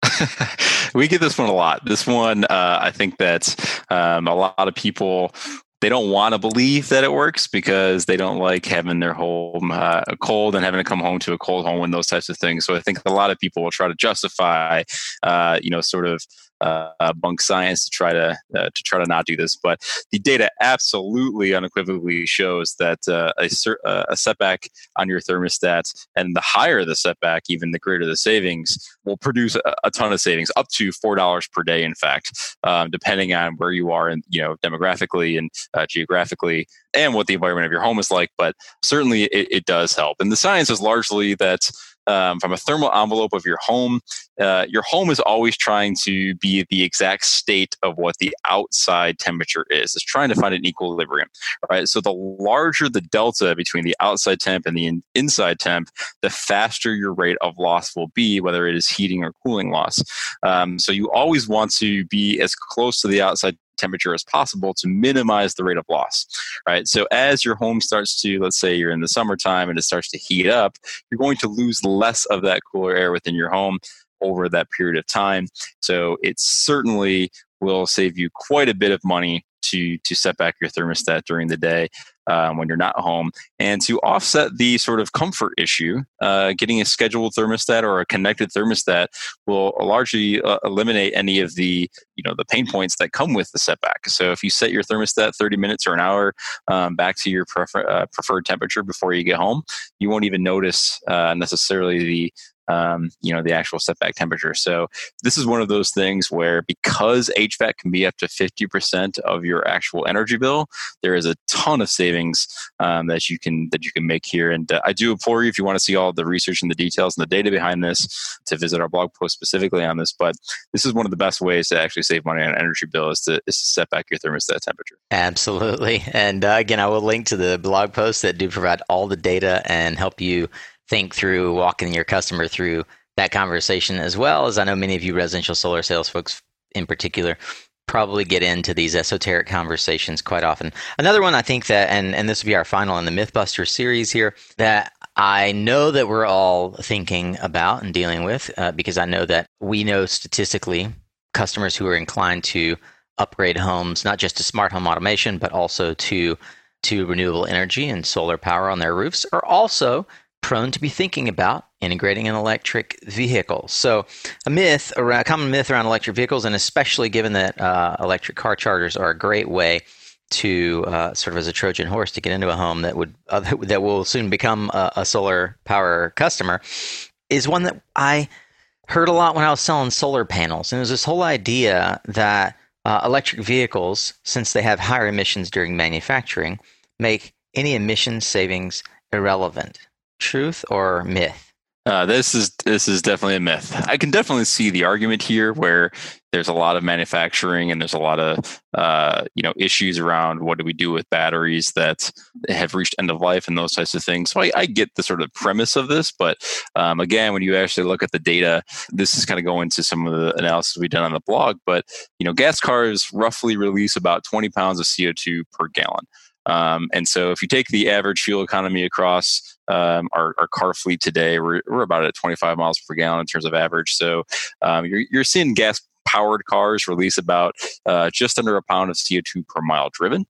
we get this one a lot. This one, uh, I think that um, a lot of people they don't want to believe that it works because they don't like having their home uh, cold and having to come home to a cold home and those types of things. So I think a lot of people will try to justify, uh, you know, sort of uh, bunk science to try to uh, to try to not do this. But the data absolutely unequivocally shows that uh, a, uh, a setback on your thermostat, and the higher the setback, even the greater the savings, will produce a, a ton of savings, up to four dollars per day. In fact, um, depending on where you are and you know demographically and uh, geographically, and what the environment of your home is like. But certainly, it, it does help. And the science is largely that um, from a thermal envelope of your home, uh, your home is always trying to be the exact state of what the outside temperature is. It's trying to find an equilibrium, right? So the larger the delta between the outside temp and the in- inside temp, the faster your rate of loss will be, whether it is heating or cooling loss. Um, so you always want to be as close to the outside temperature as possible to minimize the rate of loss, right? So as your home starts to, let's say you're in the summertime and it starts to heat up, you're going to lose less of that cooler air within your home over that period of time. So it certainly will save you quite a bit of money to to set back your thermostat during the day um, when you're not home. And to offset the sort of comfort issue, uh, getting a scheduled thermostat or a connected thermostat will largely uh, eliminate any of the you know the pain points that come with the setback. So if you set your thermostat 30 minutes or an hour um, back to your prefer, uh, preferred temperature before you get home, you won't even notice uh, necessarily the um, you know, the actual setback temperature. So this is one of those things where because HVAC can be up to 50% of your actual energy bill, there is a ton of savings um, that you can that you can make here. And uh, I do implore you if you want to see all the research and the details and the data behind this to visit our blog post specifically on this. But this is one of the best ways to actually save money on an energy bill is to, is to set back your thermostat temperature. Absolutely. And uh, again, I will link to the blog posts that do provide all the data and help you think through walking your customer through that conversation, as well as I know many of you residential solar sales folks in particular probably get into these esoteric conversations quite often. Another one I think that, and, and this will be our final in the Mythbuster series here, that I know that we're all thinking about and dealing with uh, because I know that we know statistically customers who are inclined to upgrade homes, not just to smart home automation, but also to to renewable energy and solar power on their roofs, are also prone to be thinking about integrating an electric vehicle. So, a myth, a common myth around electric vehicles, and especially given that uh, electric car chargers are a great way to uh, sort of as a Trojan horse to get into a home that would uh, that will soon become a, a solar power customer, is one that I heard a lot when I was selling solar panels, and was this whole idea that uh, electric vehicles, since they have higher emissions during manufacturing, make any emission savings irrelevant. Truth or myth? Uh, this is this is definitely a myth. I can definitely see the argument here, where there's a lot of manufacturing and there's a lot of uh, you know issues around what do we do with batteries that have reached end of life and those types of things. So I, I get the sort of premise of this, but um, again, when you actually look at the data, this is kind of going to some of the analysis we've done on the blog. But you know, gas cars roughly release about 20 pounds of CO2 per gallon. Um, and so if you take the average fuel economy across um, our, our, car fleet today, we're, we're about at 25 miles per gallon in terms of average. So um, you're, you're seeing gas powered cars release about uh, just under a pound of CO2 per mile driven.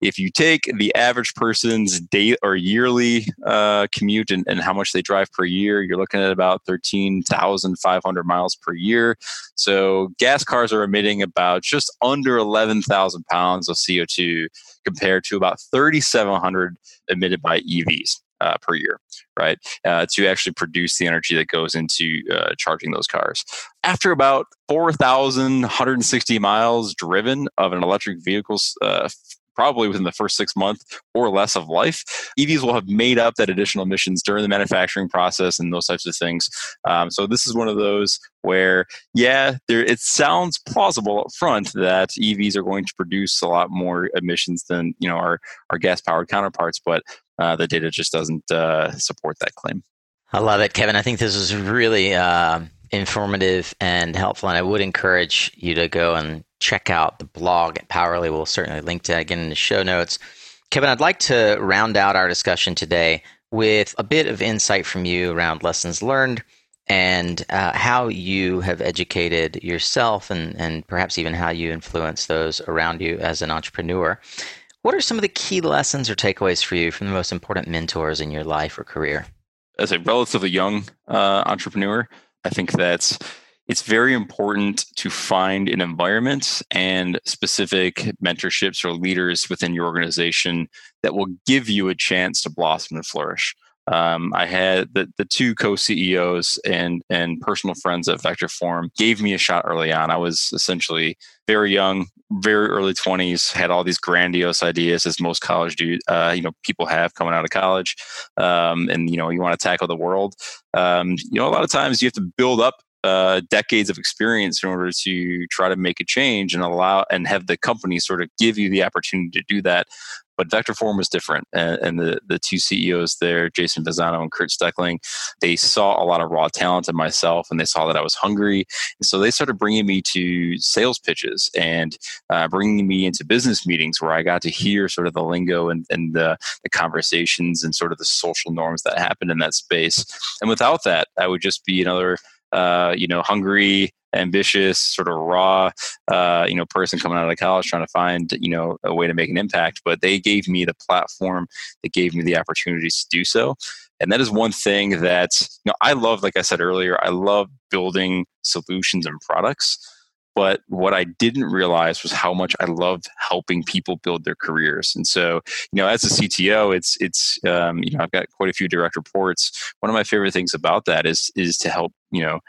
If you take the average person's day or yearly uh, commute and, and, how much they drive per year, you're looking at about 13,500 miles per year. So gas cars are emitting about just under 11,000 pounds of CO2 compared to about 3,700 emitted by EVs. Uh, per year, right? Uh, to actually produce the energy that goes into uh, charging those cars. After about 4,160 miles driven of an electric vehicle's uh, probably within the first six months or less of life. EVs will have made up that additional emissions during the manufacturing process and those types of things. Um, so this is one of those where, yeah, there, it sounds plausible up front that EVs are going to produce a lot more emissions than you know our our gas powered counterparts, but uh, the data just doesn't uh, support that claim. I love it, Kevin. I think this is really uh, informative and helpful, and I would encourage you to go and check out the blog at Powerley. We'll certainly link to that again in the show notes. Kevin, I'd like to round out our discussion today with a bit of insight from you around lessons learned and uh, how you have educated yourself and, and perhaps even how you influence those around you as an entrepreneur. What are some of the key lessons or takeaways for you from the most important mentors in your life or career? As a relatively young uh, entrepreneur, I think that's it's very important to find an environment and specific mentorships or leaders within your organization that will give you a chance to blossom and flourish. Um, I had the, the two co-CEOs and and personal friends at Vectorform gave me a shot early on. I was essentially very young, very early twenties, had all these grandiose ideas as most college do. Uh, you know, people have coming out of college, um, and you know, you want to tackle the world. Um, you know, a lot of times you have to build up uh, decades of experience in order to try to make a change and allow and have the company sort of give you the opportunity to do that. But Vectorform was different, and, and the the two CEOs there, Jason Vazzano and Kurt Steckling, they saw a lot of raw talent in myself, and they saw that I was hungry, and so they started bringing me to sales pitches and uh, bringing me into business meetings where I got to hear sort of the lingo and, and the, the conversations and sort of the social norms that happened in that space. And without that, I would just be another uh, you know, hungry, ambitious, sort of raw, uh, you know, person coming out of college trying to find, you know, a way to make an impact. But they gave me the platform that gave me the opportunities to do so. And that is one thing that, you know, I love, like I said earlier, I love building solutions and products. But what I didn't realize was how much I loved helping people build their careers. And so, you know, as a CTO, it's it's um, you know I've got quite a few direct reports. One of my favorite things about that is is to help you know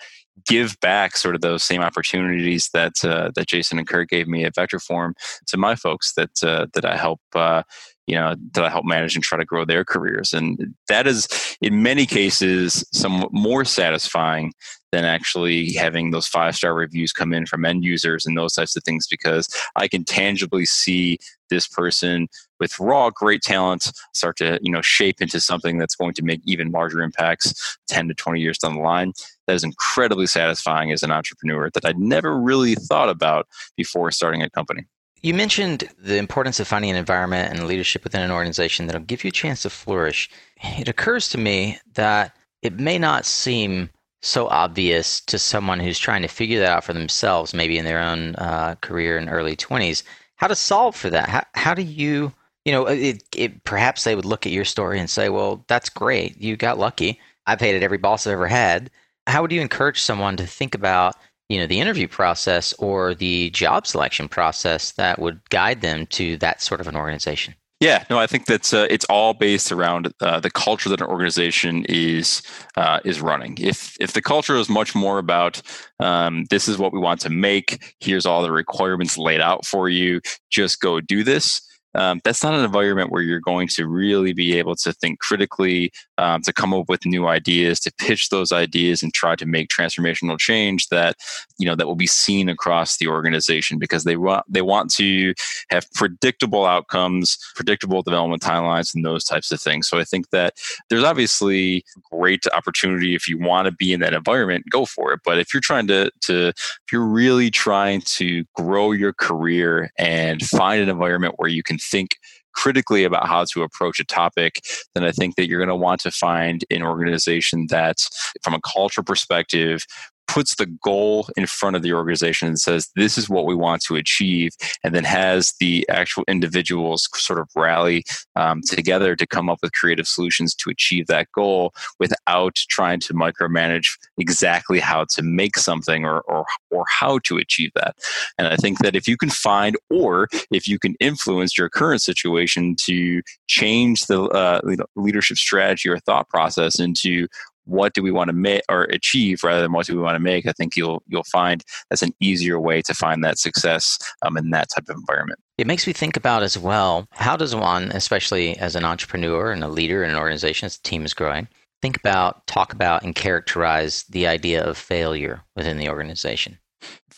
give back sort of those same opportunities that uh, that Jason and Kurt gave me at Vectorform to my folks that uh, that I help uh, you know that I help manage and try to grow their careers, and that is in many cases somewhat more satisfying than actually having those five star reviews come in from end users and those types of things because I can tangibly see this person with raw great talent start to you know shape into something that's going to make even larger impacts 10 to 20 years down the line that is incredibly satisfying as an entrepreneur that I'd never really thought about before starting a company. You mentioned the importance of finding an environment and leadership within an organization that'll give you a chance to flourish. It occurs to me that it may not seem so obvious to someone who's trying to figure that out for themselves, maybe in their own uh, career in early 20s, how to solve for that. How, how do you, you know, it, it, perhaps they would look at your story and say, well, that's great. You got lucky. I've hated every boss I've ever had how would you encourage someone to think about you know the interview process or the job selection process that would guide them to that sort of an organization yeah, no, I think that's uh, it's all based around uh, the culture that an organization is uh, is running. If if the culture is much more about um, this is what we want to make, here's all the requirements laid out for you, just go do this um, that's not an environment where you're going to really be able to think critically, um, to come up with new ideas, to pitch those ideas and try to make transformational change that you know that will be seen across the organization because they want they want to have predictable outcomes, predictable development timelines, and those types of things. So I think that there's obviously great opportunity if you want to be in that environment, go for it. But if you're trying to to if you're really trying to grow your career and find an environment where you can think critically about how to approach a topic, then I think that you're going to want to find an organization that, from a culture perspective, puts the goal in front of the organization and says, this is what we want to achieve, and then has the actual individuals sort of rally um, together to come up with creative solutions to achieve that goal without trying to micromanage exactly how to make something or, or, or how to achieve that. And I think that if you can find or if you can influence your current situation to change the uh, leadership strategy or thought process into what do we want to make or achieve rather than what do we want to make, I think you'll you'll find that's an easier way to find that success um, in that type of environment. It makes me think about as well how does one, especially as an entrepreneur and a leader in an organization, as the team is growing, think about, talk about, and characterize the idea of failure within the organization.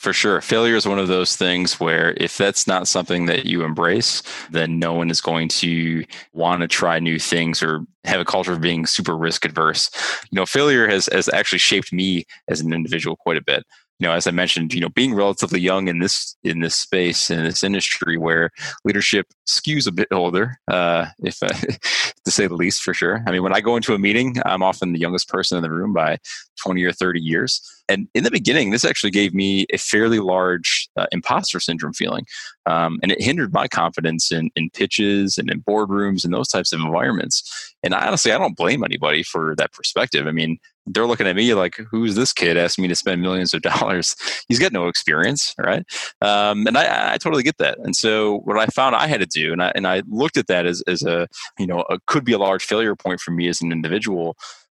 For sure. Failure is one of those things where if that's not something that you embrace, then no one is going to want to try new things or have a culture of being super risk adverse. You know, failure has, has actually shaped me as an individual quite a bit you know, as I mentioned, you know, being relatively young in this in this space in this industry where leadership skews a bit older, uh, if uh, to say the least, for sure. I mean, when I go into a meeting, I'm often the youngest person in the room by 20 or 30 years. And in the beginning, this actually gave me a fairly large uh, imposter syndrome feeling, um, and it hindered my confidence in in pitches and in boardrooms and those types of environments. And honestly, I don't blame anybody for that perspective. I mean, they're looking at me like, who's this kid asking me to spend millions of dollars? He's got no experience, right? Um, and I, I, totally get that. And so what I found I had to do, and I, and I looked at that as, as a, you know, a, could be a large failure point for me as an individual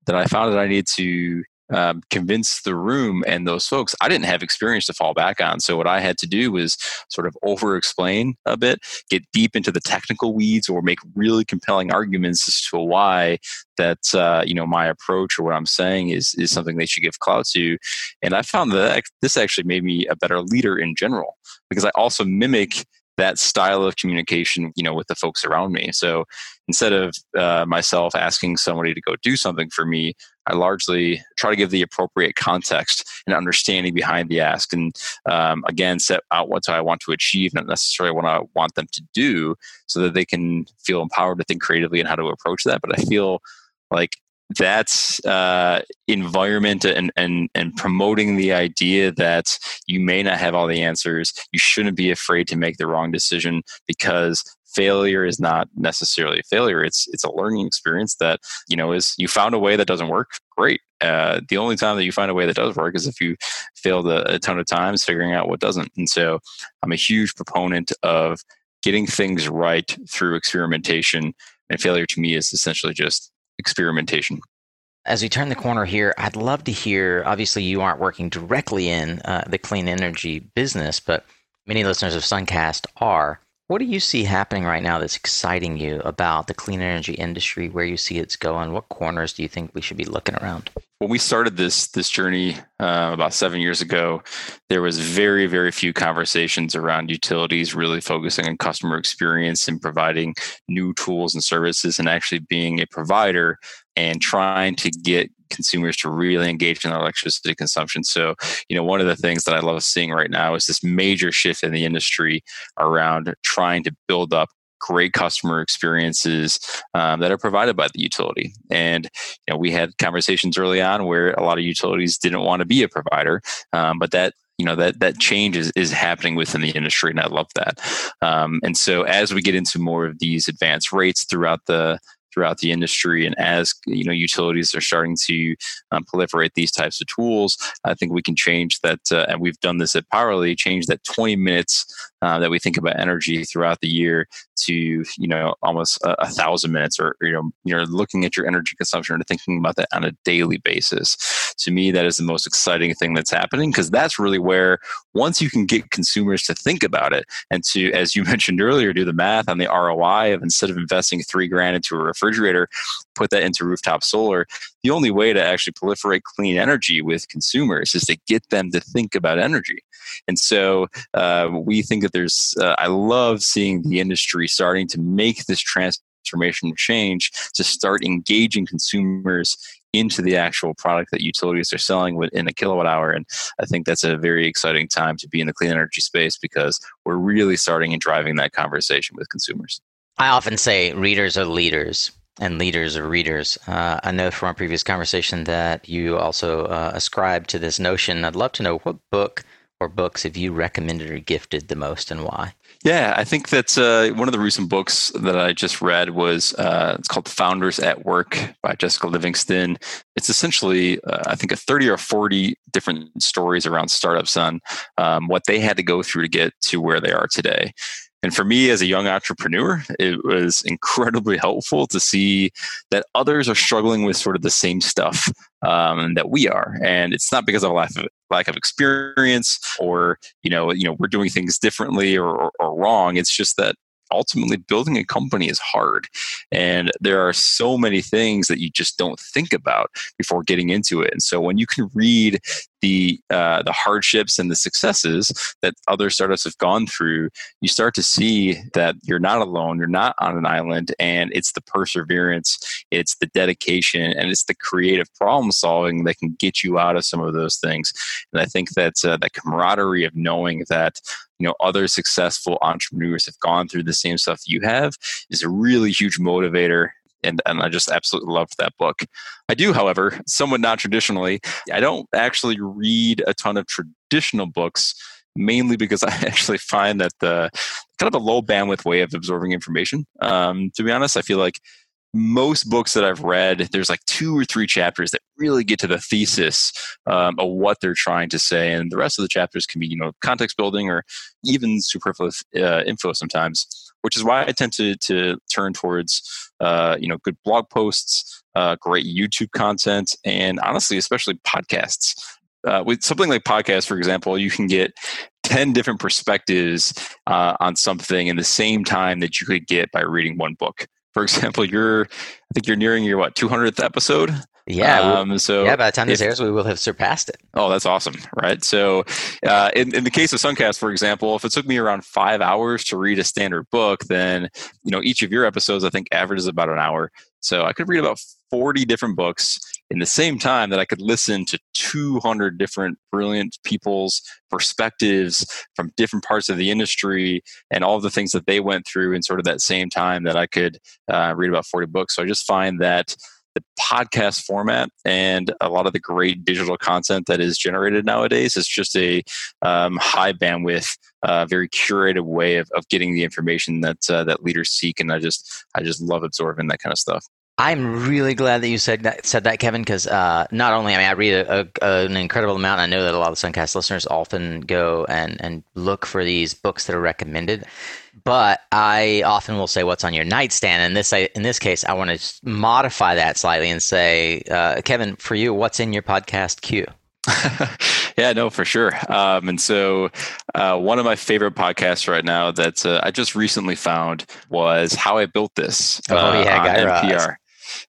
that I found that I needed to um, convince the room and those folks I didn't have experience to fall back on. So what I had to do was sort of over explain a bit, get deep into the technical weeds, or make really compelling arguments as to why that uh, you know my approach or what I'm saying is is something they should give clout to. And I found that this actually made me a better leader in general because I also mimic that style of communication, you know, with the folks around me. So instead of uh, myself asking somebody to go do something for me, I largely try to give the appropriate context and understanding behind the ask, and um, again, set out what I want to achieve, not necessarily what I want them to do, so that they can feel empowered to think creatively and how to approach that. But I feel like that uh, environment and, and and promoting the idea that you may not have all the answers you shouldn't be afraid to make the wrong decision because failure is not necessarily a failure. It's it's a learning experience that you know is you found a way that doesn't work great. Uh, the only time that you find a way that does work is if you failed a, a ton of times figuring out what doesn't. And so i'm a huge proponent of getting things right through experimentation and failure to me is essentially just experimentation. As we turn the corner here, I'd love to hear. Obviously, you aren't working directly in uh, the clean energy business, but many listeners of Suncast are. What do you see happening right now that's exciting you about the clean energy industry? Where you see it's going? What corners do you think we should be looking around? When we started this this journey uh, about seven years ago, there was very very few conversations around utilities really focusing on customer experience and providing new tools and services, and actually being a provider and trying to get consumers to really engage in their electricity consumption. So, you know, one of the things that I love seeing right now is this major shift in the industry around trying to build up great customer experiences um, that are provided by the utility. And you know, we had conversations early on where a lot of utilities didn't want to be a provider, um, but that you know that that change is, is happening within the industry and i love that um, and so as we get into more of these advanced rates throughout the throughout the industry. And as you know, utilities are starting to um, proliferate these types of tools, I think we can change that. Uh, and we've done this at Powerley, change that 20 minutes uh, that we think about energy throughout the year to you know almost a, a, thousand minutes, or you know you're looking at your energy consumption and thinking about that on a daily basis. To me, that is the most exciting thing that's happening because that's really where once you can get consumers to think about it and to, as you mentioned earlier, do the math on the ROI of instead of investing three grand into a refrigerator, put that into rooftop solar. The only way to actually proliferate clean energy with consumers is to get them to think about energy. And so uh, we think that there's, uh, I love seeing the industry starting to make this transformation change to start engaging consumers into the actual product that utilities are selling within a kilowatt hour. And I think that's a very exciting time to be in the clean energy space because we're really starting and driving that conversation with consumers. I often say readers are leaders and leaders are readers. Uh, I know from our previous conversation that you also uh, ascribe to this notion. I'd love to know what book or books have you recommended or gifted the most and why? Yeah, I think that's uh, one of the recent books that I just read was uh, it's called Founders at Work by Jessica Livingston. It's essentially, uh, I think, a 30 or 40 different stories around startups on um, what they had to go through to get to where they are today. And for me as a young entrepreneur, it was incredibly helpful to see that others are struggling with sort of the same stuff um, that we are. And it's not because of a lack of, lack of experience or, you know, you know, we're doing things differently or, or, or wrong. It's just that ultimately building a company is hard and there are so many things that you just don't think about before getting into it and so when you can read the uh, the hardships and the successes that other startups have gone through, you start to see that you're not alone, you're not on an island, and it's the perseverance, it's the dedication, and it's the creative problem solving that can get you out of some of those things. And I think that uh, that camaraderie of knowing that you know other successful entrepreneurs have gone through the same stuff you have is a really huge motivator and, and I just absolutely loved that book. I do, however, somewhat not traditionally, I don't actually read a ton of traditional books, mainly because I actually find that the kind of a low bandwidth way of absorbing information. Um, to be honest, I feel like most books that I've read, there's like two or three chapters that really get to the thesis um, of what they're trying to say, and the rest of the chapters can be, you know, context building or even superfluous uh, info sometimes. Which is why I tend to to turn towards, uh, you know, good blog posts, uh, great YouTube content, and honestly, especially podcasts. Uh, with something like podcasts, for example, you can get 10 different perspectives uh, on something in the same time that you could get by reading one book for example, you're I think you're nearing your what 200th episode. Yeah. Um, so yeah, by the time this airs, we will have surpassed it. Oh, that's awesome, right? So, uh, in in the case of Suncast, for example, if it took me around five hours to read a standard book, then you know each of your episodes I think averages about an hour. So I could read about 40 different books in the same time that I could listen to 200 different brilliant people's perspectives from different parts of the industry and all of the things that they went through in sort of that same time that I could uh, read about 40 books. So I just find that the podcast format and a lot of the great digital content that is generated nowadays is just a um, high bandwidth, uh, very curated way of, of getting the information that uh, that leaders seek. And I just I just love absorbing that kind of stuff. I'm really glad that you said that, said that Kevin, because uh, not only I mean I read a, a, an incredible amount. I know that a lot of Suncast listeners often go and and look for these books that are recommended, but I often will say what's on your nightstand. And this in this case, I want to modify that slightly and say, uh, Kevin, for you, what's in your podcast queue? yeah, no, for sure. Um, and so, uh, one of my favorite podcasts right now that uh, I just recently found was "How I Built This." Oh yeah, uh, Guy NPR.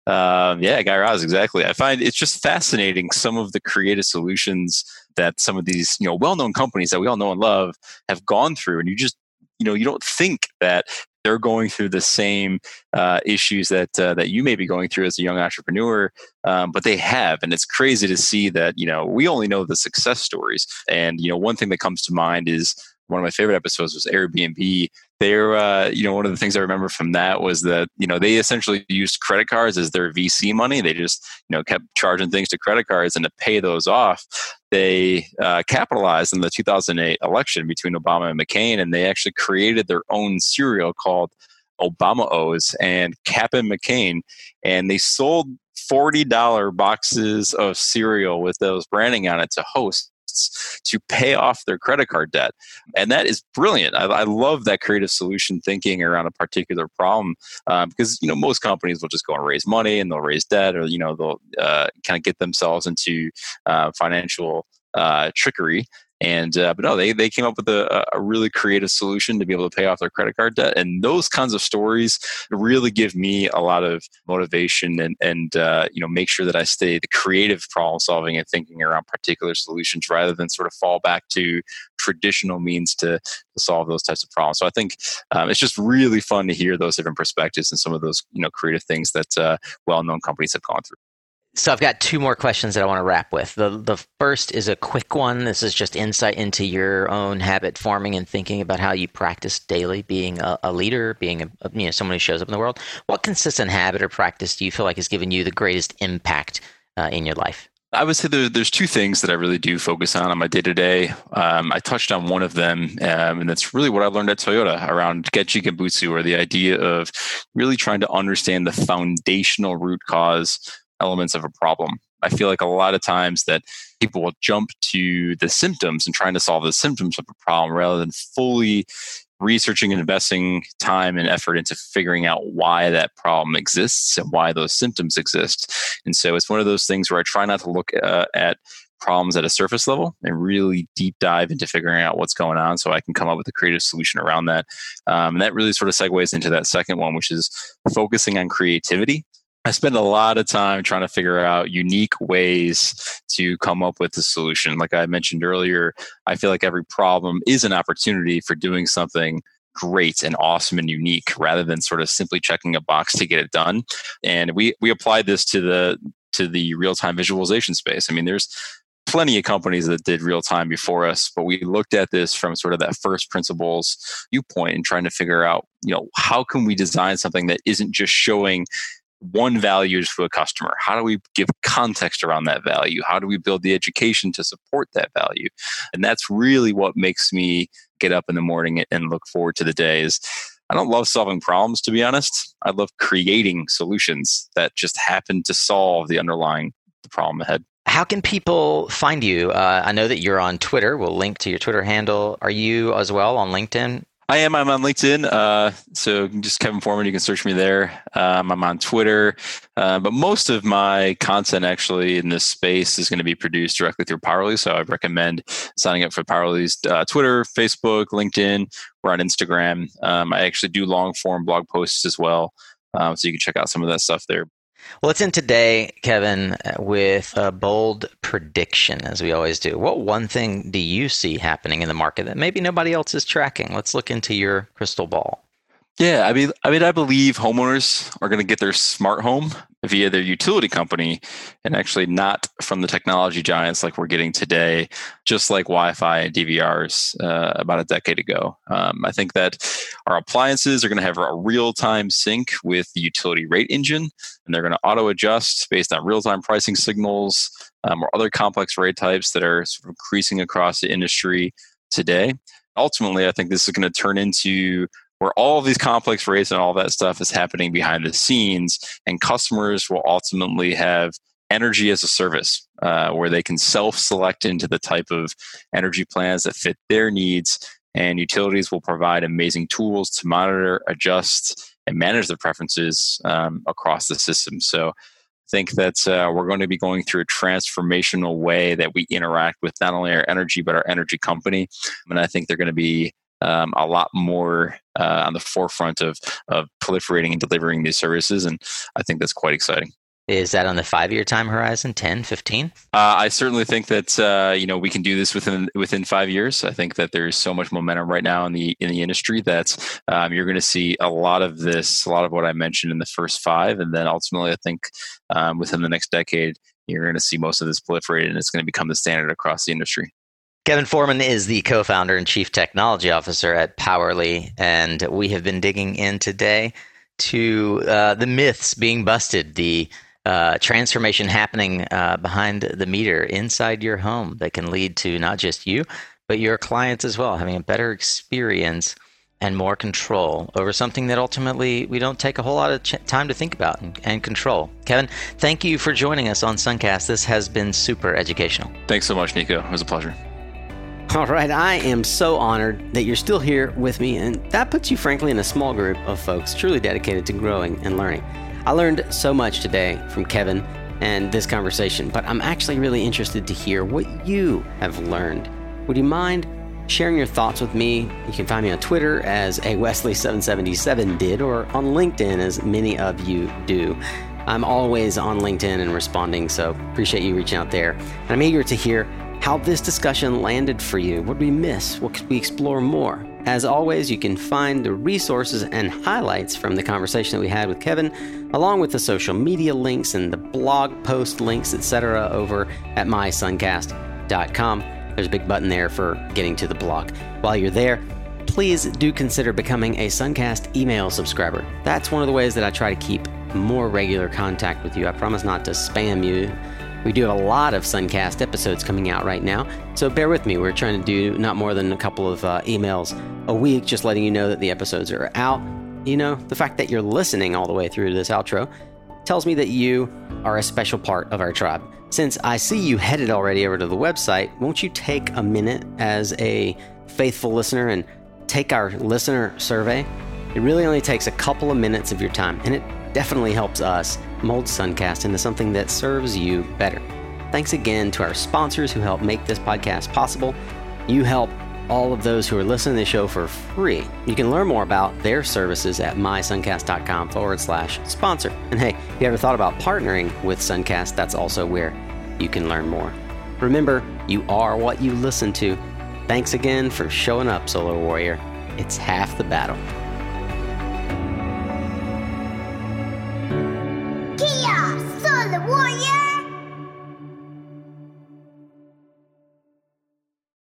Um, yeah, Guy Raz, exactly. I find it's just fascinating some of the creative solutions that some of these, you know, well-known companies that we all know and love have gone through, and you just, you know, you don't think that they're going through the same uh, issues that uh, that you may be going through as a young entrepreneur, um, but they have, and it's crazy to see that. You know, we only know the success stories, and you know, one thing that comes to mind is one of my favorite episodes was Airbnb. They're, uh, you know, one of the things I remember from that was that, you know, they essentially used credit cards as their VC money. They just, you know, kept charging things to credit cards and to pay those off. They uh, capitalized in the 2008 election between Obama and McCain, and they actually created their own cereal called Obama O's and Cap'n McCain, and they sold $40 boxes of cereal with those branding on it to to pay off their credit card debt. And that is brilliant. I, I love that creative solution thinking around a particular problem um, because, you know, most companies will just go and raise money and they'll raise debt or, you know, they'll uh, kind of get themselves into uh, financial uh, trickery. And uh, but no, they they came up with a, a really creative solution to be able to pay off their credit card debt. And those kinds of stories really give me a lot of motivation and and uh, you know make sure that I stay the creative problem solving and thinking around particular solutions rather than sort of fall back to traditional means to, to solve those types of problems. So I think um, it's just really fun to hear those different perspectives and some of those you know creative things that uh, well known companies have gone through. So I've got two more questions that I want to wrap with. The the first is a quick one. This is just insight into your own habit forming and thinking about how you practice daily being a, a leader, being a, you know someone who shows up in the world. What consistent habit or practice do you feel like has given you the greatest impact uh, in your life? I would say there, there's two things that I really do focus on on my day to day. I touched on one of them, um, and that's really what I learned at Toyota around Genchi Genbutsu, or the idea of really trying to understand the foundational root cause elements of a problem. I feel like a lot of times that people will jump to the symptoms and trying to solve the symptoms of a problem rather than fully researching and investing time and effort into figuring out why that problem exists and why those symptoms exist. And so it's one of those things where I try not to look uh, at problems at a surface level and really deep dive into figuring out what's going on so I can come up with a creative solution around that. Um, and that really sort of segues into that second one, which is focusing on creativity I spend a lot of time trying to figure out unique ways to come up with a solution. Like I mentioned earlier, I feel like every problem is an opportunity for doing something great and awesome and unique rather than sort of simply checking a box to get it done. And we we applied this to the to the real-time visualization space. I mean, there's plenty of companies that did real time before us, but we looked at this from sort of that first principles viewpoint and trying to figure out, you know, how can we design something that isn't just showing one value to a customer? How do we give context around that value? How do we build the education to support that value? And that's really what makes me get up in the morning and look forward to the days. I don't love solving problems, to be honest. I love creating solutions that just happen to solve the underlying problem ahead. How can people find you? Uh, I know that you're on Twitter. We'll link to your Twitter handle. Are you as well on LinkedIn? I am. I'm on LinkedIn. Uh, so just Kevin Foreman. You can search me there. Um, I'm on Twitter. Uh, but most of my content actually in this space is going to be produced directly through Powerley. So I recommend signing up for Powerley's uh, Twitter, Facebook, LinkedIn. We're on Instagram. Um, I actually do long form blog posts as well. Um, so you can check out some of that stuff there. Well, let's end today, Kevin, with a bold prediction, as we always do. What one thing do you see happening in the market that maybe nobody else is tracking? Let's look into your crystal ball. Yeah, I mean, I mean, I believe homeowners are going to get their smart home via their utility company, and actually not from the technology giants like we're getting today, just like Wi-Fi and DVRs uh, about a decade ago. Um, I think that our appliances are going to have a real-time sync with the utility rate engine, and they're going to auto-adjust based on real-time pricing signals um, or other complex rate types that are sort of increasing across the industry today. Ultimately, I think this is going to turn into where all of these complex rates and all that stuff is happening behind the scenes, and customers will ultimately have energy as a service uh, where they can self select into the type of energy plans that fit their needs. And utilities will provide amazing tools to monitor, adjust, and manage their preferences um, across the system. So I think that uh, we're going to be going through a transformational way that we interact with not only our energy, but our energy company. And I think they're going to be um, a lot more uh, on the forefront of of proliferating and delivering these services, and I think that's quite exciting. Is that on the five year time horizon, 10, 15? Uh, I certainly think that uh, you know we can do this within within five years. I think that there's so much momentum right now in the in the industry that um, you're going to see a lot of this, a lot of what I mentioned in the first five, and then ultimately, I think um, within the next decade, you're going to see most of this proliferate, and it's going to become the standard across the industry. Kevin Foreman is the co founder and chief technology officer at Powerley, and we have been digging in today to uh, the myths being busted, the uh, transformation happening uh, behind the meter inside your home that can lead to not just you, but your clients as well, having a better experience and more control over something that ultimately we don't take a whole lot of ch- time to think about and, and, control. Kevin, thank you for joining us on Suncast. This has been super educational. Thanks so much, Nico. It was a pleasure. All right, I am so honored that you're still here with me, and that puts you, frankly, in a small group of folks truly dedicated to growing and learning. I learned so much today from Kevin and this conversation, but I'm actually really interested to hear what you have learned. Would you mind sharing your thoughts with me? You can find me on Twitter as a Wesley777 did, or on LinkedIn as many of you do. I'm always on LinkedIn and responding, so appreciate you reaching out there. And I'm eager to hear how this discussion landed for you. What did we miss? What could we explore more? As always, you can find the resources and highlights from the conversation that we had with Kevin, along with the social media links and the blog post links, etc., over at mysuncast.com. There's a big button there for getting to the blog. While you're there, please do consider becoming a Suncast email subscriber. That's one of the ways that I try to keep more regular contact with you. I promise not to spam you we do have a lot of Suncast episodes coming out right now, so bear with me. We're trying to do not more than a couple of uh, emails a week, just letting you know that the episodes are out. You know, the fact that you're listening all the way through to this outro tells me that you are a special part of our tribe. Since I see you headed already over to the website, won't you take a minute as a faithful listener and take our listener survey? It really only takes a couple of minutes of your time, and it definitely helps us mold Suncast into something that serves you better. Thanks again to our sponsors who help make this podcast possible. You help all of those who are listening to the show for free. You can learn more about their services at mysuncast.com forward slash sponsor. And hey, if you ever thought about partnering with Suncast, that's also where you can learn more. Remember, you are what you listen to. Thanks again for showing up, Solar Warrior. It's half the battle.